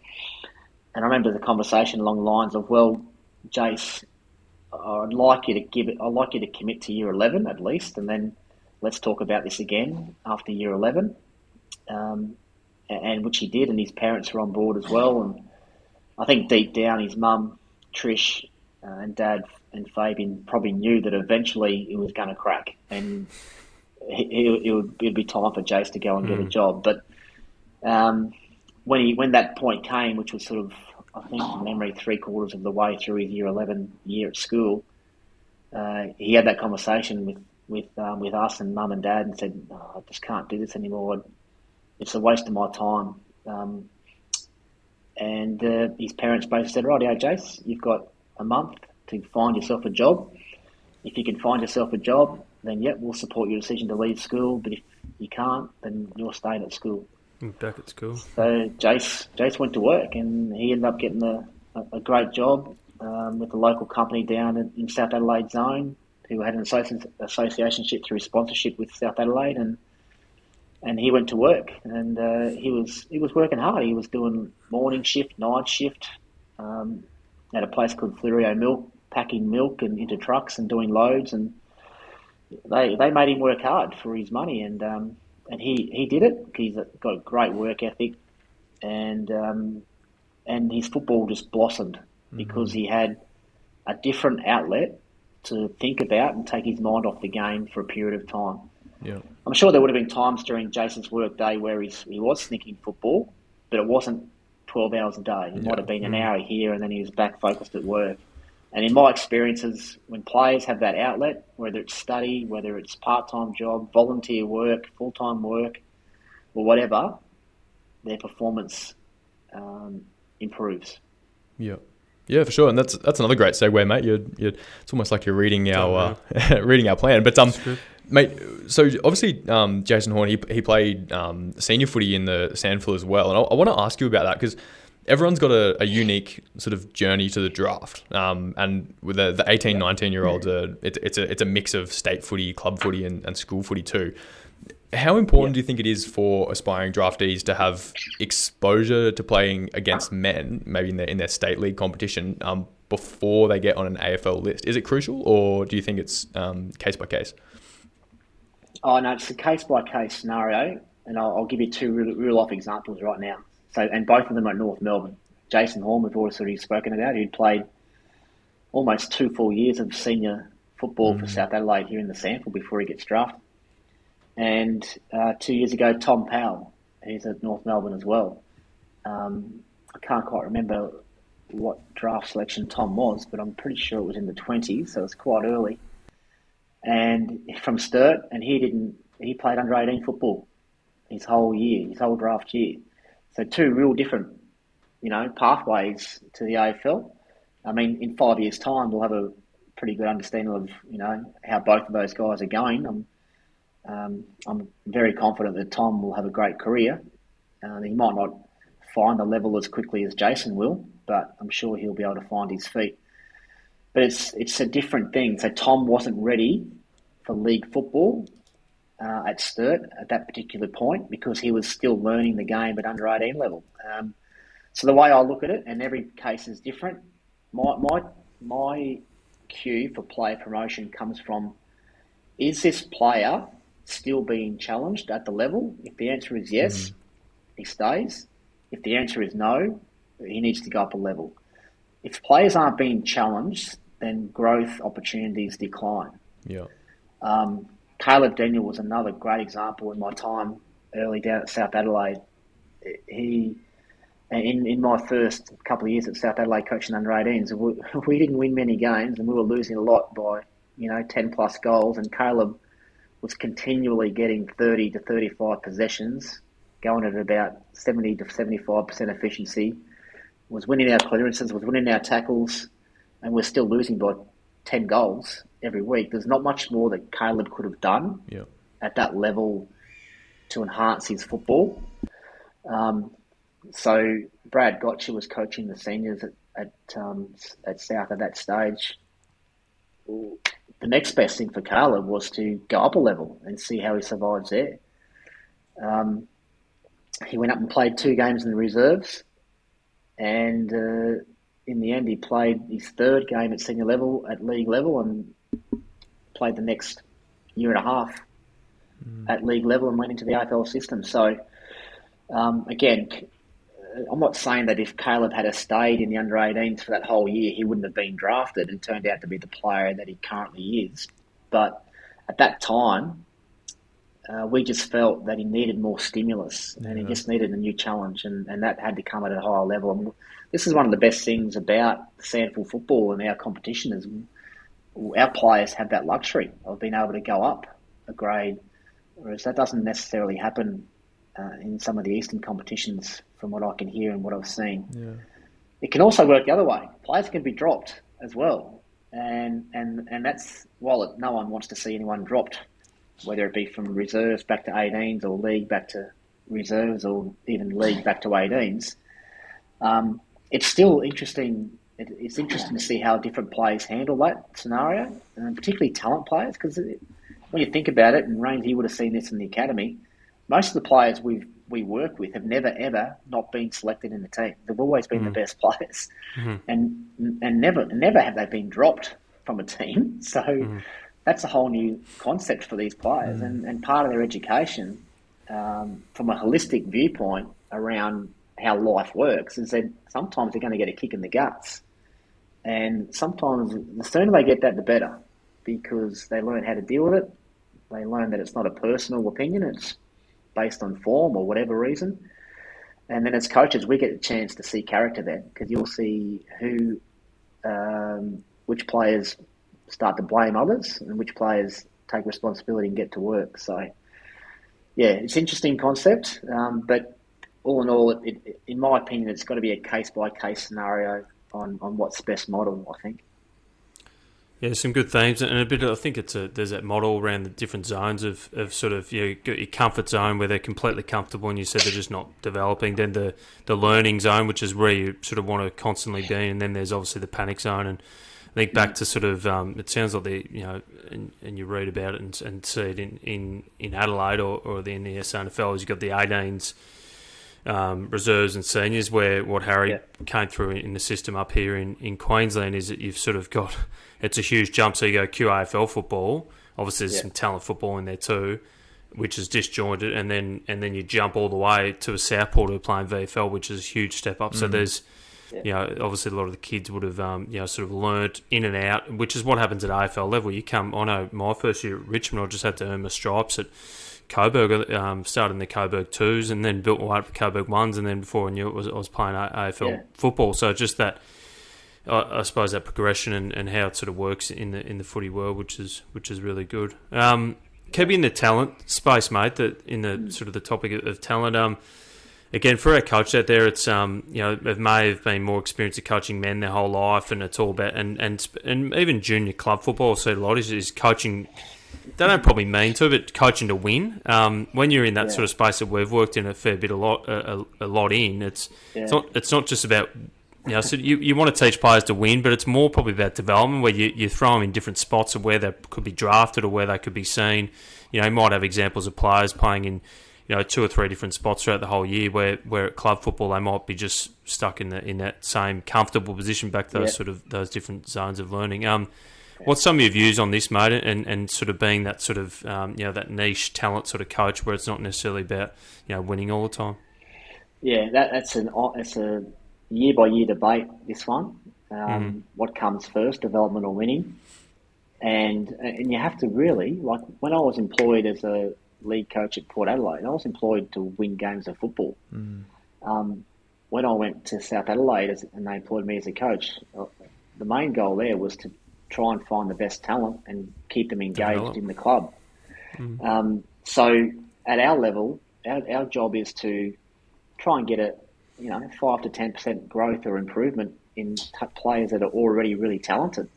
And I remember the conversation along the lines of, "Well, Jace, I'd like you to give it. I'd like you to commit to year eleven at least, and then let's talk about this again after year eleven. Um, and which he did, and his parents were on board as well. And I think deep down, his mum, Trish, uh, and dad and Fabian probably knew that eventually it was going to crack, and it, it would it'd be time for Jace to go and mm. get a mm. job. But um, when he when that point came, which was sort of I think from memory, three quarters of the way through his year 11 year at school, uh, he had that conversation with with um, with us and mum and dad and said, oh, I just can't do this anymore. It's a waste of my time. Um, and uh, his parents both said, right, yeah, Jace, you've got a month to find yourself a job. If you can find yourself a job, then yep, we'll support your decision to leave school. But if you can't, then you're staying at school. Back at school. So Jace, Jace went to work and he ended up getting a, a, great job um, with a local company down in, in, South Adelaide zone who had an association through sponsorship with South Adelaide and and he went to work and uh, he was he was working hard. He was doing morning shift, night shift um, at a place called Fleurieu Milk, packing milk and into trucks and doing loads and they they made him work hard for his money and um, and he, he did it. He's got a great work ethic, and um, and his football just blossomed mm-hmm. because he had a different outlet to think about and take his mind off the game for a period of time. Yeah. I'm sure there would have been times during Jason's work day where he's, he was thinking football, but it wasn't 12 hours a day. It yeah. might have been an mm-hmm. hour here and then he was back focused at work. And in my experiences, when players have that outlet, whether it's study, whether it's part time job, volunteer work, full time work, or whatever, their performance um, improves. Yeah. Yeah, for sure, and that's that's another great segue, mate. You're, you're it's almost like you're reading our uh, reading our plan. But um, mate, so obviously um, Jason Horne he he played um, senior footy in the SANFL as well, and I, I want to ask you about that because everyone's got a, a, unique sort of journey to the draft. Um, and with the, the 18, 19 year olds, uh, it, it's, a, it's a mix of state footy, club footy, and, and school footy too. How important yeah. do you think it is for aspiring draftees to have exposure to playing against men, maybe in their, in their state league competition, um, before they get on an AFL list? Is it crucial, or do you think it's um, case by case? Oh, no, it's a case by case scenario. And I'll, I'll give you two real, real life examples right now. So, and both of them at North Melbourne. Jason Horne, we've already spoken about, who'd played almost two full years of senior football mm. for South Adelaide here in the SANFL before he gets drafted. And uh, two years ago, Tom Powell, he's at North Melbourne as well. Um, I can't quite remember what draft selection Tom was, but I'm pretty sure it was in the 20s, so it's quite early. And from Sturt, and he didn't, he played under 18 football his whole year, his whole draft year. So two real different, you know, pathways to the AFL. I mean, in five years' time, we'll have a pretty good understanding of you know how both of those guys are going. I'm um, I'm very confident that Tom will have a great career. Uh, he might not find the level as quickly as Jason will, but I'm sure he'll be able to find his feet. But it's it's a different thing. So Tom wasn't ready for league football uh, at Sturt at that particular point because he was still learning the game at under 18 level. Um, so the way I look at it, and every case is different. My my my cue for player promotion comes from: is this player still being challenged at the level? If the answer is yes, mm. he stays. If the answer is no, he needs to go up a level. If players aren't being challenged, then growth opportunities decline. Yeah. Um, Caleb Daniel was another great example in my time early down at South Adelaide. He, in, in my first couple of years at South Adelaide coaching under 18s, we, we didn't win many games and we were losing a lot by, you know, 10 plus goals. And Caleb was continually getting 30 to 35 possessions, going at about 70 to 75% efficiency, was winning our clearances, was winning our tackles, and we're still losing by 10 goals every week. There's not much more that Caleb could have done yeah. at that level to enhance his football. Um, so Brad Gotcher was coaching the seniors at at, um, at South at that stage. The next best thing for Caleb was to go up a level and see how he survives there. Um, he went up and played two games in the reserves, and uh, in the end, he played his third game at senior level at league level and played the next year and a half mm. at league level and went into the AFL system. So, um, again, I'm not saying that if Caleb had stayed in the under 18s for that whole year, he wouldn't have been drafted and turned out to be the player that he currently is. But at that time, uh, we just felt that he needed more stimulus and he just needed a new challenge, and, and that had to come at a higher level. And this is one of the best things about SANFL football and our competition is our players have that luxury of being able to go up a grade, whereas that doesn't necessarily happen uh, in some of the Eastern competitions, from what I can hear and what I've seen. Yeah. It can also work the other way. Players can be dropped as well, and and and that's while it, no one wants to see anyone dropped, whether it be from reserves back to 18s or league back to reserves or even league back to 18s. Um, it's still interesting. it's interesting to see how different players handle that scenario, and particularly talent players. Because when you think about it, and Rains, you would have seen this in the academy. Most of the players we we work with have never ever not been selected in the team. They've always been mm-hmm. the best players, mm-hmm. and and never never have they been dropped from a team. So mm-hmm. that's a whole new concept for these players, mm-hmm. and, and part of their education um, from a holistic viewpoint around how life works is that sometimes they're going to get a kick in the guts. And sometimes the sooner they get that, the better because they learn how to deal with it. They learn that it's not a personal opinion, it's based on form or whatever reason. And then as coaches, we get a chance to see character then because you'll see who, um, which players start to blame others and which players take responsibility and get to work. So, yeah, it's interesting concept, um, but all in all, it, it, in my opinion, it's got to be a case by case scenario on, on what's best model. I think. Yeah, some good themes, and a bit. Of, I think it's a there's that model around the different zones of, of sort of you know, your comfort zone where they're completely comfortable, and you said they're just not developing. Then the the learning zone, which is where you sort of want to constantly be, and then there's obviously the panic zone. And I think back to sort of um, it sounds like the you know, and, and you read about it and, and see it in, in, in Adelaide or, or the SANFL is you've got the 18s um, reserves and seniors, where what Harry yeah. came through in the system up here in, in Queensland is that you've sort of got it's a huge jump. So you go QAFL football, obviously there's yeah. some talent football in there too, which is disjointed, and then and then you jump all the way to a Southport who are playing VFL, which is a huge step up. Mm. So there's yeah. you know, obviously a lot of the kids would have, um, you know, sort of learnt in and out, which is what happens at AFL level. You come, I know my first year at Richmond, I just had to earn my stripes at Coburg, um, started in the Coburg twos and then built my way up to Coburg ones, and then before I knew it, was I was playing AFL yeah. football. So just that, I, I, suppose that progression and, and how it sort of works in the in the footy world, which is which is really good. Um, keeping the talent space, mate, that in the sort of the topic of, talent, um, again, for our coach out there, it's um, you know, they may have been more experienced at coaching men their whole life, and it's all about and and and even junior club football. So a lot is, is coaching. They don't probably mean to, but coaching to win. Um, when you're in that Yeah. sort of space that we've worked in a fair bit, a lot, a, a, a lot in, it's it's not it's not just about you know, so you, you want to teach players to win, but it's more probably about development where you, you throw them in different spots of where they could be drafted or where they could be seen. You know, you might have examples of players playing in, you know, two or three different spots throughout the whole year where, where at club football they might be just stuck in the in that same comfortable position back those Yeah. sort of those different zones of learning. Um, what's some of your views on this, mate, and, and sort of being that sort of um, you know, that niche talent sort of coach where it's not necessarily about, you know, winning all the time? Yeah, that, that's an it's a year by year debate. This one, um, what comes first, development or winning? And and you have to really like when I was employed as a lead coach at Port Adelaide, I was employed to win games of football. Um, when I went to South Adelaide as, and they employed me as a coach, uh, the main goal there was to try and find the best talent and keep them engaged Develop. in the club. Um, so at our level, our, our job is to try and get a you know five to ten percent growth or improvement in t- players that are already really talented,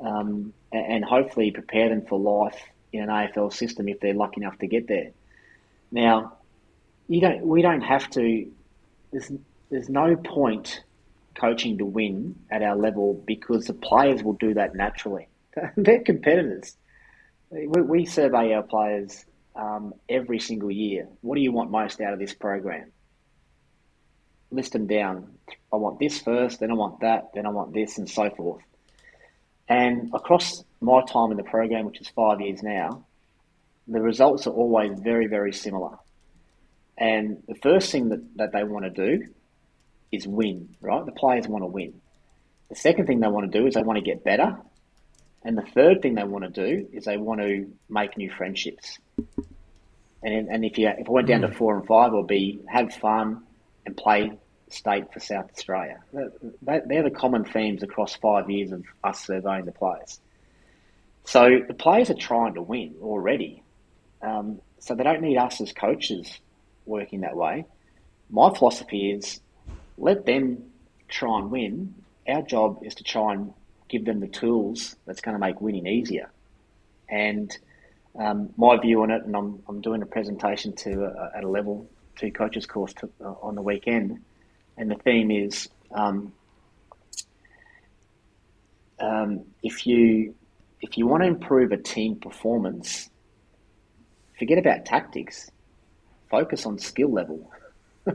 um, a- and hopefully prepare them for life in an AFL system if they're lucky enough to get there. Now, you don't. We don't have to. There's there's no point coaching to win at our level because the players will do that naturally. They're competitors. We, we survey our players um, every single year. What do you want most out of this program? List them down. I want this first, then I want that, then I want this, and so forth. And across my time in the program, which is five years now, the results are always very, very similar. And the first thing that, that they want to do is win, right? The players want to win. The second thing they want to do is they want to get better. And the third thing they want to do is they want to make new friendships. And, and if you if I went down to hmm. four and five, it would be have fun and play state for South Australia. They- They're the common themes across five years of us surveying the players. So the players are trying to win already. Um, so they don't need us as coaches working that way. My philosophy is let them try and win. Our job is to try and give them the tools that's going to make winning easier. And um, my view on it, and I'm, I'm doing a presentation to uh, at a level two coaches course to, uh, on the weekend, and the theme is um, um, if you if you want to improve a team performance, forget about tactics. Focus on skill level,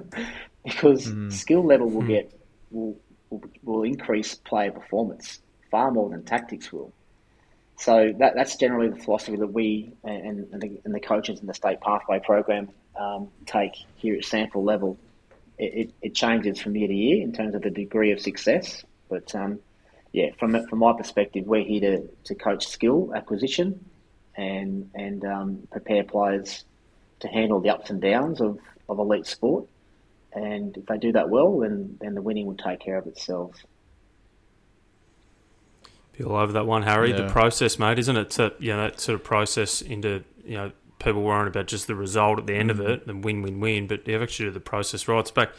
because skill level will get will, will will increase player performance far more than tactics will. So that, that's generally the philosophy that we and, and, the, and the coaches in the state pathway program um, take here at SANFL level. It, it, it changes from year to year in terms of the degree of success, but um, yeah, from from my perspective, we're here to, to coach skill acquisition and and um, prepare players to handle the ups and downs of, of elite sport. And if they do that well, then then the winning will take care of itself. Be all over that one, Harry. The process, mate, isn't it? To, you know, that sort of process into you know people worrying about just the result at the end of it, and win, win, win. But you have actually do the process right. It's back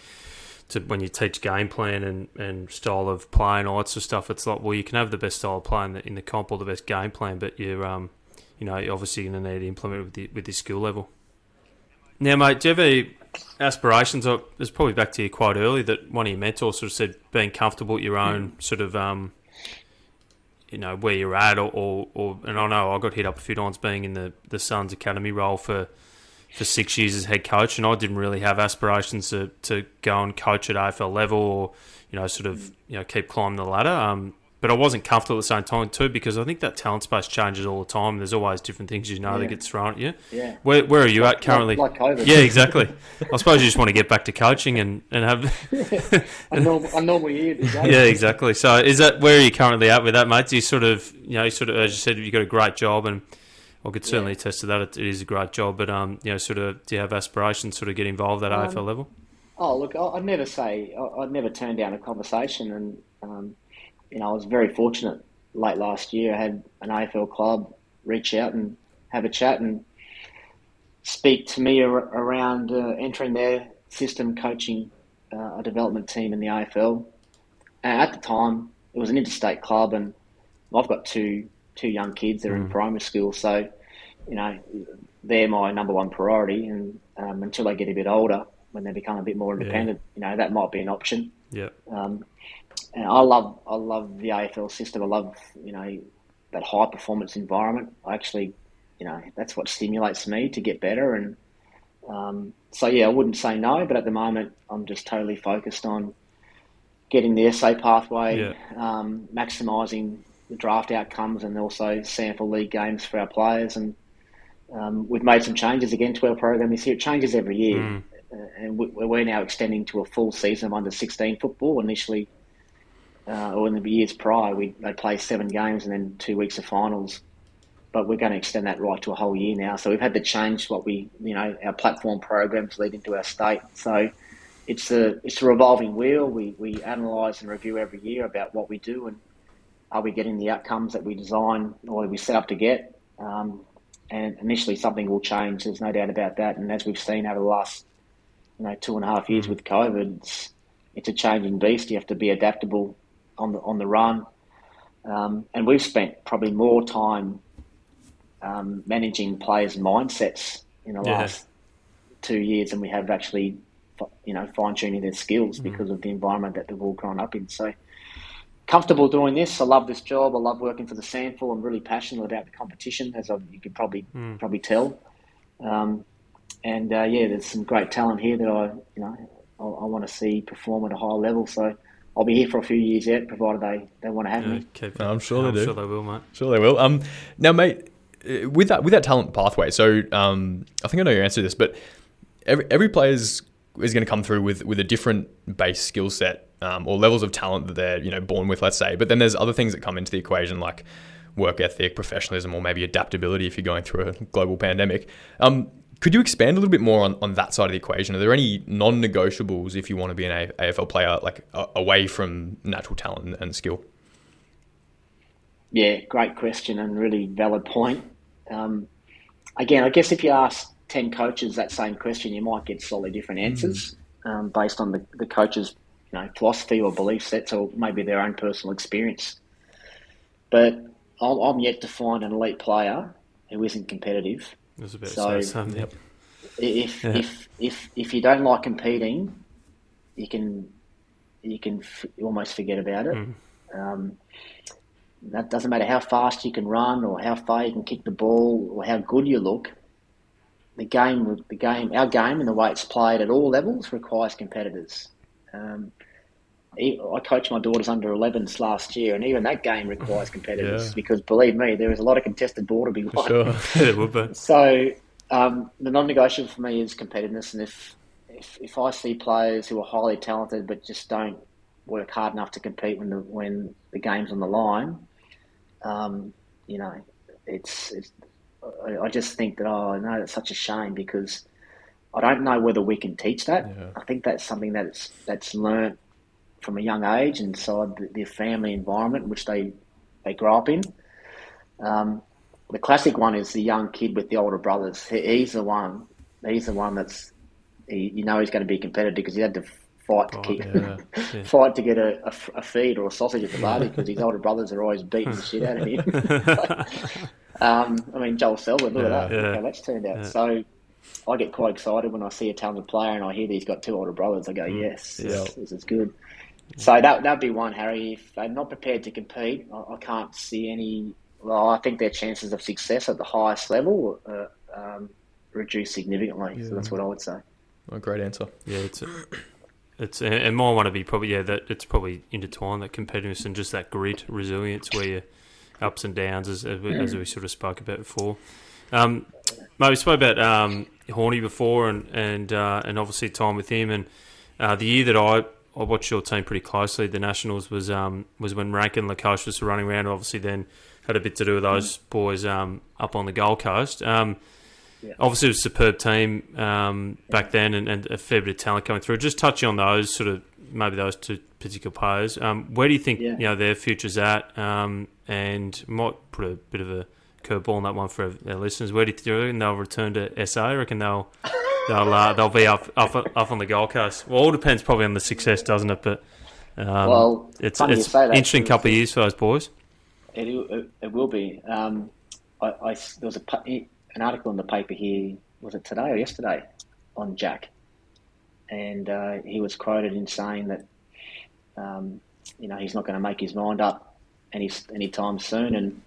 to when you teach game plan and, and style of play and all that sort of stuff. It's like well, you can have the best style of play in the, in the comp or the best game plan, but you're um, you know, you're obviously going to need to implement it with the, with your skill level. Now, mate, do you have any aspirations? It's probably back to you quite early that one of your mentors sort of said being comfortable at your own sort of um, you know where you're at, or, or, or and I know I got hit up a few times being in the the Suns academy role for for six years as head coach, and I didn't really have aspirations to, to go and coach at AFL level, or you know sort of you know keep climbing the ladder. Um, but I wasn't comfortable at the same time too because I think that talent space changes all the time. There's always different things you know that gets thrown at you. Yeah. Where where are you at currently? Like, like yeah, exactly. I suppose you just want to get back to coaching and, and have a normal, a normal year. to go. yeah, exactly. So, is that where are you currently at with that, mate? Do you sort of, you know, you sort of, as you said, you got a great job, and I could certainly Yeah. attest to that. It, it is a great job, but um, you know, sort of, do you have aspirations, sort of, get involved at Um, AFL level? Oh, look, I- I'd never say, I- I'd never turn down a conversation. And, um, you know, I was very fortunate late last year. I had an AFL club reach out and have a chat and speak to me ar- around uh, entering their system coaching uh, a development team in the AFL. And at the time, it was an interstate club, and I've got two two young kids. They're mm. in primary school, so you know they're my number one priority. And um, until they get a bit older, when they become a bit more independent, yeah. you know that might be an option. Yeah. Um, and I love I love the AFL system. I love you know that high performance environment. I actually, you know, that's what stimulates me to get better. And um, so yeah, I wouldn't say no, but at the moment I'm just totally focused on getting the SA pathway, yeah. um, maximising the draft outcomes, and also SANFL league games for our players. And um, we've made some changes again to our program this year. It changes every year, mm. uh, and we're now extending to a full season of under 16 football. Initially, uh, or in the years prior, we they play seven games and then two weeks of finals. But we're going to extend that right to a whole year now. So we've had to change what we, you know, our platform programs lead into our state. So it's a it's a revolving wheel. We we analyse and review every year about what we do and are we getting the outcomes that we design or we set up to get. Um, and initially, something will change. There's no doubt about that. And as we've seen over the last, you know, two and a half years with COVID, it's, it's a changing beast. You have to be adaptable on the on the run. Um, and we've spent probably more time um, managing players' mindsets in the yeah. last two years than we have actually, you know, fine tuning their skills mm. because of the environment that they've all grown up in. So comfortable doing this. I love this job. I love working for the SANFL. I'm really passionate about the competition, as I, you could probably mm. probably tell. Um, and uh, yeah, there's some great talent here that I, you know, I, I want to see perform at a high level. So I'll be here for a few years yet, provided they, they want to have yeah, me. No, I'm sure I'm they do. Sure they will, mate. Sure they will. Um, now, mate, uh, with that with that talent pathway. So, um, I think I know your answer to this, but every every player is is going to come through with with a different base skill set um, or levels of talent that they're you know born with, let's say. But then there's other things that come into the equation like work ethic, professionalism, or maybe adaptability if you're going through a global pandemic. Um, could you expand a little bit more on, on that side of the equation? Are there any non negotiables if you want to be an AFL player, like uh, away from natural talent and skill? Yeah, great question and really valid point. Um, again, I guess if you ask 10 coaches that same question, you might get slightly different hmm. answers mm. um, based on the, the coach's you know, philosophy or belief sets or maybe their own personal experience. But I'm, I'm yet to find an elite player who isn't competitive was about so. Yep. If, yeah. if if if you don't like competing, you can you can f- almost forget about it. Mm. Um, that doesn't matter how fast you can run or how far you can kick the ball or how good you look. The game, the game, our game and the way it's played at all levels requires competitors. Um, I coached my daughters under 11s last year, and even that game requires competitors yeah. because believe me, there is a lot of contested ball to be won. Sure. it would be. So um, the non-negotiable for me is competitiveness, and if, if if I see players who are highly talented but just don't work hard enough to compete when the when the game's on the line, um, you know, it's, it's I, just think that oh no, that's such a shame because I don't know whether we can teach that. Yeah. I think that's something that's that's learnt from a young age inside the, their family environment, which they they grow up in. Um, the classic one is the young kid with the older brothers. He, he's the one. He's the one that's he, you know he's going to be competitive because he had to fight to oh, keep yeah. Yeah. fight to get a, a, a, feed or a sausage at the party because his older brothers are always beating the shit out of him. um, I mean, Joel Selwood, look yeah, at that. Look how that's turned out. So. I get quite excited when I see a talented player and I hear that he's got two older brothers. I go, mm. yes, this, this is good. So that that'd be one, Harry. If they're not prepared to compete, I, I can't see any. Well, I think their chances of success at the highest level uh, um, reduce significantly. Yeah. So that's what I would say. A great answer. Yeah, it's a, it's and more want to be probably yeah that it's probably intertwined that competitiveness and just that grit, resilience, where you ups and downs as as we, as we sort of spoke about before. Um, mate, we spoke about um, Horny before, and and uh, and obviously time with him, and uh, the year that I I watched your team pretty closely. The Nationals was um, was when Rankine Lukosius was running around. Obviously, then had a bit to do with those boys um, up on the Gold Coast. Um, yeah. Obviously, it was a superb team um, back then, and, and, a fair bit of talent coming through. Just touching on those sort of maybe those two particular players. Um, where do you think yeah. you know their future's at? Um, and might put a bit of a curveball on that one for our listeners. Where do you think they'll return to SA? I reckon they'll they'll uh, they'll be up up up on the Gold Coast. Well, all depends probably on the success, doesn't it? But um, Well, it's it's interesting couple of years for those boys. It, it, it will be. Um, I, I- there was a, an article in the paper here, was it today or yesterday, on Jack? And uh, he was quoted in saying that, um, you know, he's not going to make his mind up any anytime soon. And,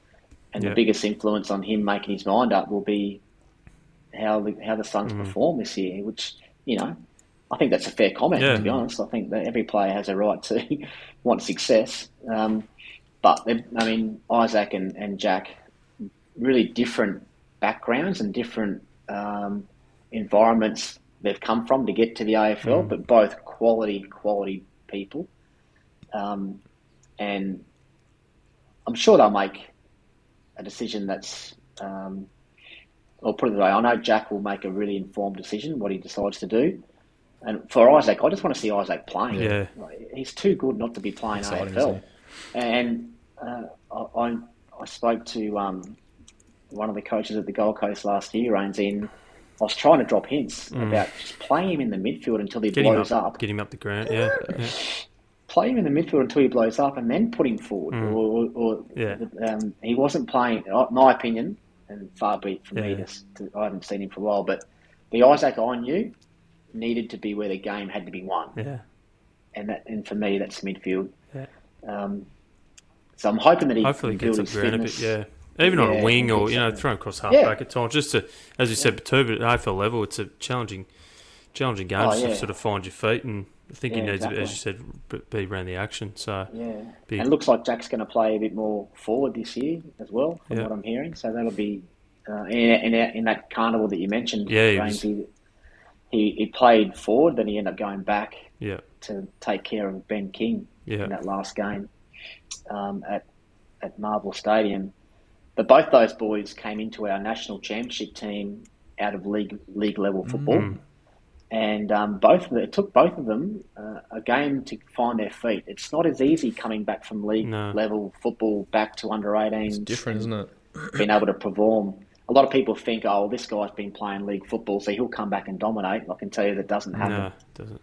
and Yeah. the biggest influence on him making his mind up will be how the, how the Suns Mm. perform this year, which, you know, I think that's a fair comment, Yeah. to be honest. I think that every player has a right to want success. Um, but, I mean, Izak and, and Jack, really different backgrounds and different um, environments they've come from to get to the AFL, but both quality, quality people. Um, and I'm sure they'll make a decision that's, um, I'll put it this way, I know Jack will make a really informed decision what he decides to do. And for Izak, I just want to see Izak playing. Yeah. He's too good not to be playing Exciting, AFL. And uh, I, I, spoke to um, one of the coaches at the Gold Coast last year, Rainsy, and I was trying to drop hints about just playing him in the midfield until he Mm. Get blows up, up. get him up the ground. Yeah, yeah. Play him in the midfield until he blows up, and then put him forward. Or, or, or Mm. Yeah. um, he wasn't playing. uh, My opinion, and far be it from me Yeah. to, to, I haven't seen him for a while, but the Izak I knew needed to be where the game had to be won, yeah. and that, and for me, that's midfield. Yeah. Um, so I'm hoping that he Hopefully, gets up ground a bit. Yeah, even on a wing or you know so. thrown across half Yeah. back at times. Just to, as you said, but at AFL level, it's a challenging, challenging game Oh, yeah. to sort of find your feet. And I think he needs, be, as you said, be around the action. So Yeah, Big. and it looks like Jack's going to play a bit more forward this year as well, from Yeah. what I'm hearing. So that'll be uh, in, in, in that carnival that you mentioned. Yeah, he James, was- he, he he played forward, then he ended up going back yeah, to take care of Ben King Yeah. in that last game um, at at Marvel Stadium. But both those boys came into our national championship team out of league league level football, Mm. And um, both of them, it took both of them uh, a game to find their feet. It's not as easy coming back from league No. level football back to under 18s. It's different, isn't it? Being able to perform. A lot of people think, oh, this guy's been playing league football, so he'll come back and dominate. I can tell you that doesn't happen no, doesn't.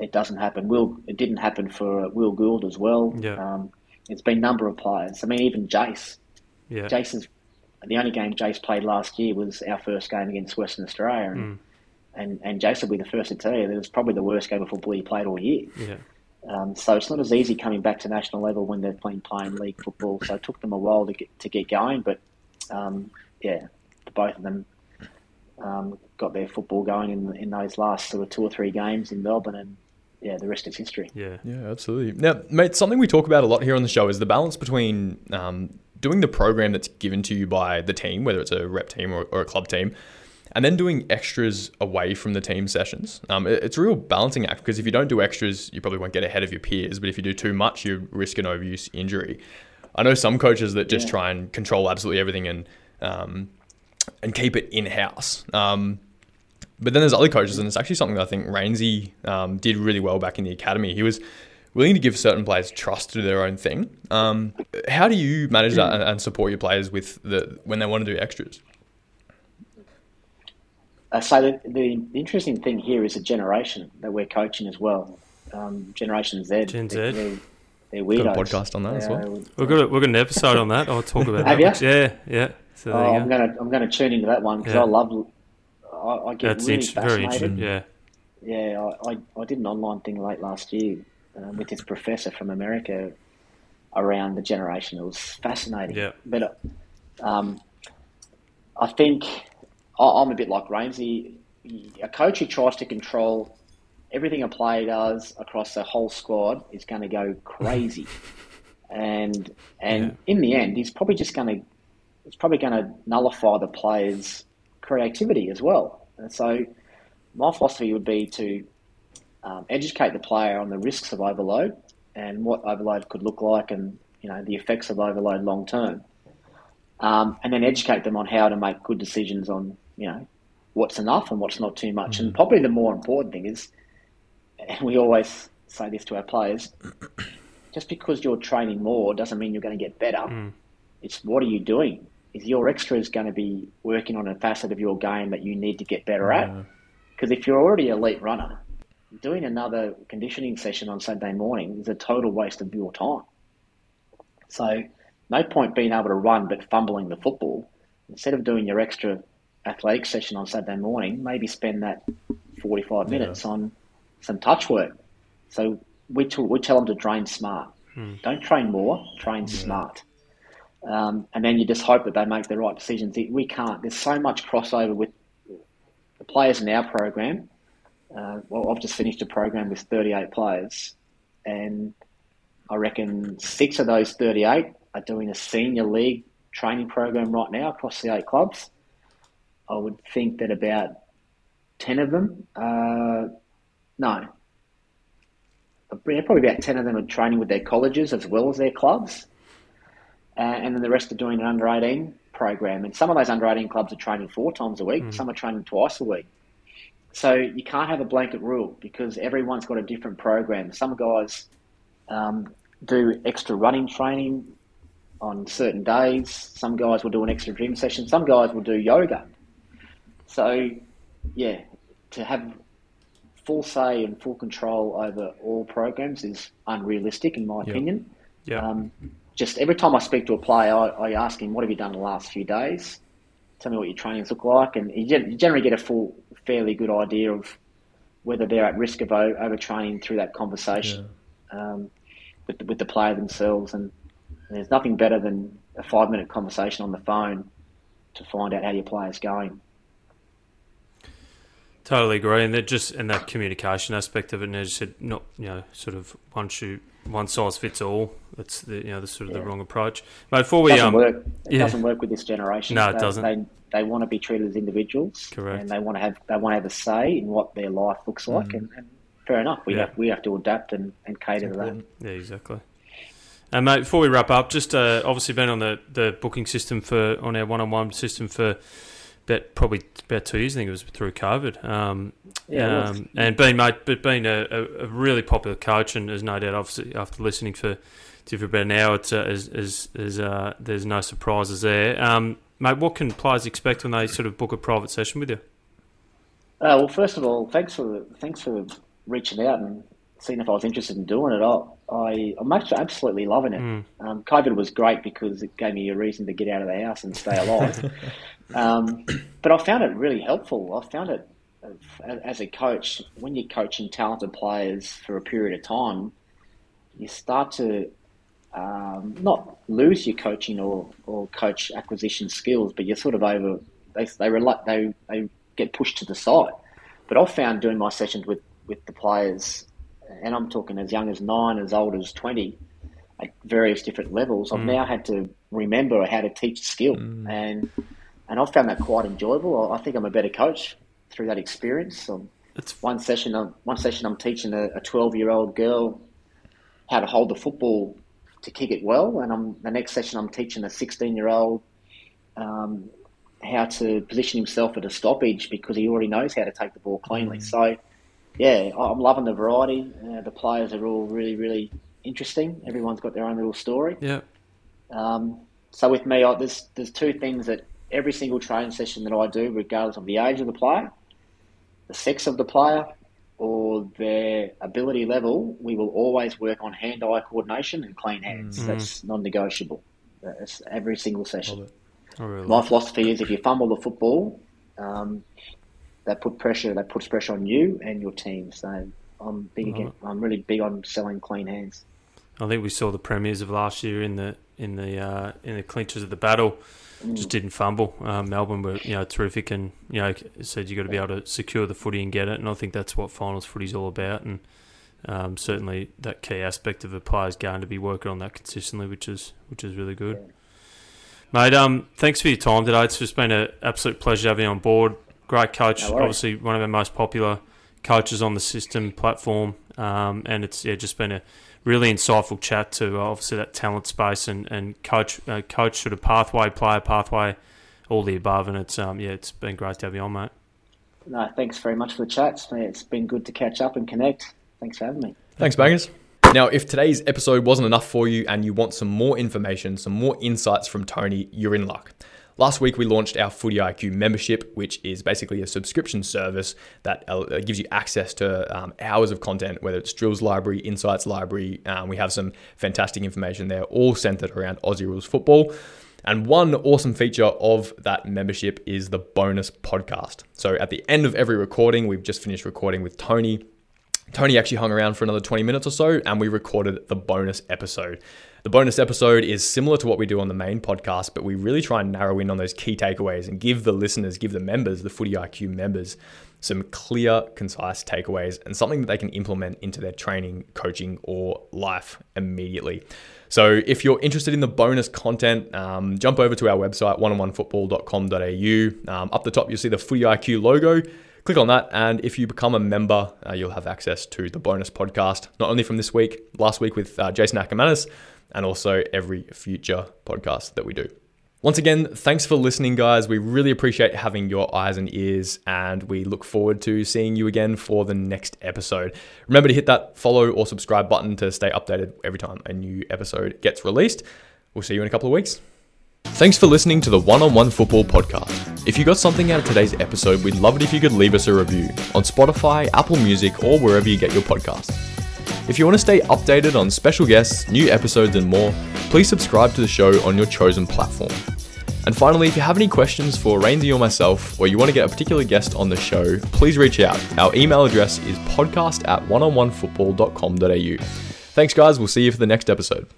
it doesn't happen. Will it didn't happen for Will Gould as well. Yeah. Um, it's been a number of players. I mean, even Jace. Yeah, Jace's the only game Jace played last year was our first game against Western Australia, and Mm. And, and Jace will be the first to tell you that it was probably the worst game of football he played all year. yeah, Um, so it's not as easy coming back to national level when they've been playing league football. So it took them a while to get to get going, but um, yeah, both of them um, got their football going in in those last sort of two or three games in Melbourne, and yeah, the rest is history. yeah, Yeah, absolutely. Now, mate, something we talk about a lot here on the show is the balance between um, doing the program that's given to you by the team, whether it's a rep team or, or a club team, and then doing extras away from the team sessions. Um, it- it's a real balancing act because if you don't do extras, you probably won't get ahead of your peers. But if you do too much, you risk an overuse injury. I know some coaches that just Yeah. try and control absolutely everything and um, and keep it in house. Um, but then there's other coaches, and it's actually something that I think Rainsy um, did really well back in the academy. He was willing to give certain players trust to do their own thing. Um, how do you manage that and, and support your players with the when they want to do extras? Uh, so the, the interesting thing here is a generation that we're coaching as well. Um, generation Z. Gen Z. They're, they're, they're weirdos. Got a podcast on that as well? They are- we've got a, we've got an episode on that. I'll talk about Have that. ya? which- Yeah, yeah. So there Oh, you I'm go. gonna I'm gonna tune into that one because Yeah. I love. I, I get That's really inter- very interesting. Yeah, Yeah, I, I, I did an online thing late last year um, with this professor from America around the generation. It was fascinating. Yeah. But uh, um, I think I, I'm a bit like Rainsy. A coach who tries to control everything a player does across the whole squad is going to go crazy. and and Yeah. in the end, he's probably just going to it's probably going to nullify the player's creativity as well. And so, my philosophy would be to um, educate the player on the risks of overload and what overload could look like, and you know the effects of overload long term, um, and then educate them on how to make good decisions on you know what's enough and what's not too much. And mm. probably the more important thing is, and we always say this to our players, just because you're training more doesn't mean you're going to get better. Mm. It's what are you doing? Is your extras going to be working on a facet of your game that you need to get better at? Because if you're already an elite runner, doing another conditioning session on Saturday morning is a total waste of your time. So, no point being able to run but fumbling the football. Instead of doing your extra athletic session on Saturday morning, maybe spend that 45 minutes yeah. on some touch work. So, we, t- we tell them to train smart. Hmm. Don't train more, train yeah. smart. Um, and then you just hope that they make the right decisions. We can't. There's so much crossover with the players in our program uh, well, I've just finished a program with 38 players, and I reckon six of those 38 are doing a senior league training program right now across the eight clubs. I would think that about 10 of them, uh, no, probably about 10 of them are training with their colleges as well as their clubs. Uh, and then the rest are doing an under 18 program. And some of those under 18 clubs are training four times a week, mm. some are training twice a week. So you can't have a blanket rule because everyone's got a different program. Some guys um, do extra running training on certain days. Some guys will do an extra gym session. Some guys will do yoga. So, yeah, to have full say and full control over all programs is unrealistic, in my yep. opinion. Yeah. Um, just every time I speak to a player, I, I, ask him, "What have you done the last few days? Tell me what your trainings look like." And you generally get a full fairly good idea of whether they're at risk of overtraining through that conversation yeah. um, with, the, with the player themselves. And there's nothing better than a five minute conversation on the phone to find out how your player's going. Totally agree, and that just and that communication aspect of it, and as you said, not you know, sort of one shoe, one size fits all. That's the you know the sort of yeah. the wrong approach. But before we doesn't um, work. It yeah. doesn't work with this generation. No, it doesn't. They, they want to be treated as individuals, correct? And they want to have they want to have a say in what their life looks like, mm. and, and, fair enough. We yeah. have we have to adapt and, and cater to that. Yeah, exactly. And mate, before we wrap up, just uh, obviously been on the, the booking system for on our one on one system for about probably about two years. I think it was through COVID. Um, yeah, um, and being mate, but being a, a, really popular coach, and there's no doubt, obviously, after listening for to for about an hour, it's uh, is, is, is uh, there's no surprises there. Um, mate, what can players expect when they sort of book a private session with you? Uh, well, first of all, thanks for thanks for reaching out and seeing if I was interested in doing it. I, I am actually absolutely loving it. Mm. Um, COVID was great because it gave me a reason to get out of the house and stay alive. um, but I found it really helpful. I found it as a coach when you're coaching talented players for a period of time, you start to um, not lose your coaching or, or coach acquisition skills, but you're sort of over they they they they get pushed to the side. But I've found doing my sessions with, with the players, and I'm talking as young as nine, as old as twenty, at various different levels. I've mm. now had to remember how to teach skill, mm. and and I've found that quite enjoyable. I think I'm a better coach through that experience. Um, it's one session. One session, I'm teaching a 12 year old girl how to hold the football to kick it well, and I'm the next session I'm teaching a 16 year old um, how to position himself at a stoppage because he already knows how to take the ball cleanly. Mm. So, yeah, I'm loving the variety. Uh, the players are all really, really interesting. Everyone's got their own little story. Yeah. Um, so with me, I, there's there's two things that every single training session that I do, regardless of the age of the player, the sex of the player, or their ability level, we will always work on hand-eye coordination and clean hands. Mm. That's non-negotiable. That's every single session. Really My philosophy is if you fumble the football, um, that put pressure. That puts pressure on you and your team. So I'm big again. I'm really big on selling clean hands. I think we saw the premiers of last year in the in the uh, in the clinches of the battle just didn't fumble. Um, Melbourne were you know terrific, and you know said you got to be able to secure the footy and get it, and I think that's what finals footy is all about, and um, certainly that key aspect of a player's going to be working on that consistently, which is which is really good. Yeah. Mate, um, thanks for your time today. It's just been an absolute pleasure having you on board. Great coach, no obviously one of our most popular coaches on the system platform, um, and it's yeah just been a really insightful chat to uh, obviously that talent space and and coach uh, coach sort of pathway, player pathway, all the above. And it's um yeah, it's been great to have you on, mate. No, thanks very much for the chat. It's been good to catch up and connect. Thanks for having me. Thanks, Bangers. Now, if today's episode wasn't enough for you and you want some more information, some more insights from Tony, you're in luck. Last week, we launched our Footy IQ membership, which is basically a subscription service that uh, gives you access to um, hours of content, whether it's drills library, insights library. Um, we have some fantastic information there, all centered around Aussie rules football. And one awesome feature of that membership is the bonus podcast. So at the end of every recording, we've just finished recording with Tony. Tony actually hung around for another 20 minutes or so, and we recorded the bonus episode. The bonus episode is similar to what we do on the main podcast, but we really try and narrow in on those key takeaways and give the listeners, give the members, the Footy IQ members, some clear, concise takeaways and something that they can implement into their training, coaching, or life immediately. So, if you're interested in the bonus content, um, jump over to our website, oneonfootball.com.au. Um, up the top, you'll see the Footy IQ logo. Click on that, and if you become a member, uh, you'll have access to the bonus podcast, not only from this week, last week with uh, Jason Akermanis, and also every future podcast that we do. Once again, thanks for listening, guys. We really appreciate having your eyes and ears, and we look forward to seeing you again for the next episode. Remember to hit that follow or subscribe button to stay updated every time a new episode gets released. We'll see you in a couple of weeks. Thanks for listening to the One on One Football Podcast. If you got something out of today's episode, we'd love it if you could leave us a review on Spotify, Apple Music, or wherever you get your podcasts. If you want to stay updated on special guests, new episodes, and more, please subscribe to the show on your chosen platform. And finally, if you have any questions for Rainsy or myself, or you want to get a particular guest on the show, please reach out. Our email address is podcast at oneononefootball.com.au. Thanks, guys. We'll see you for the next episode.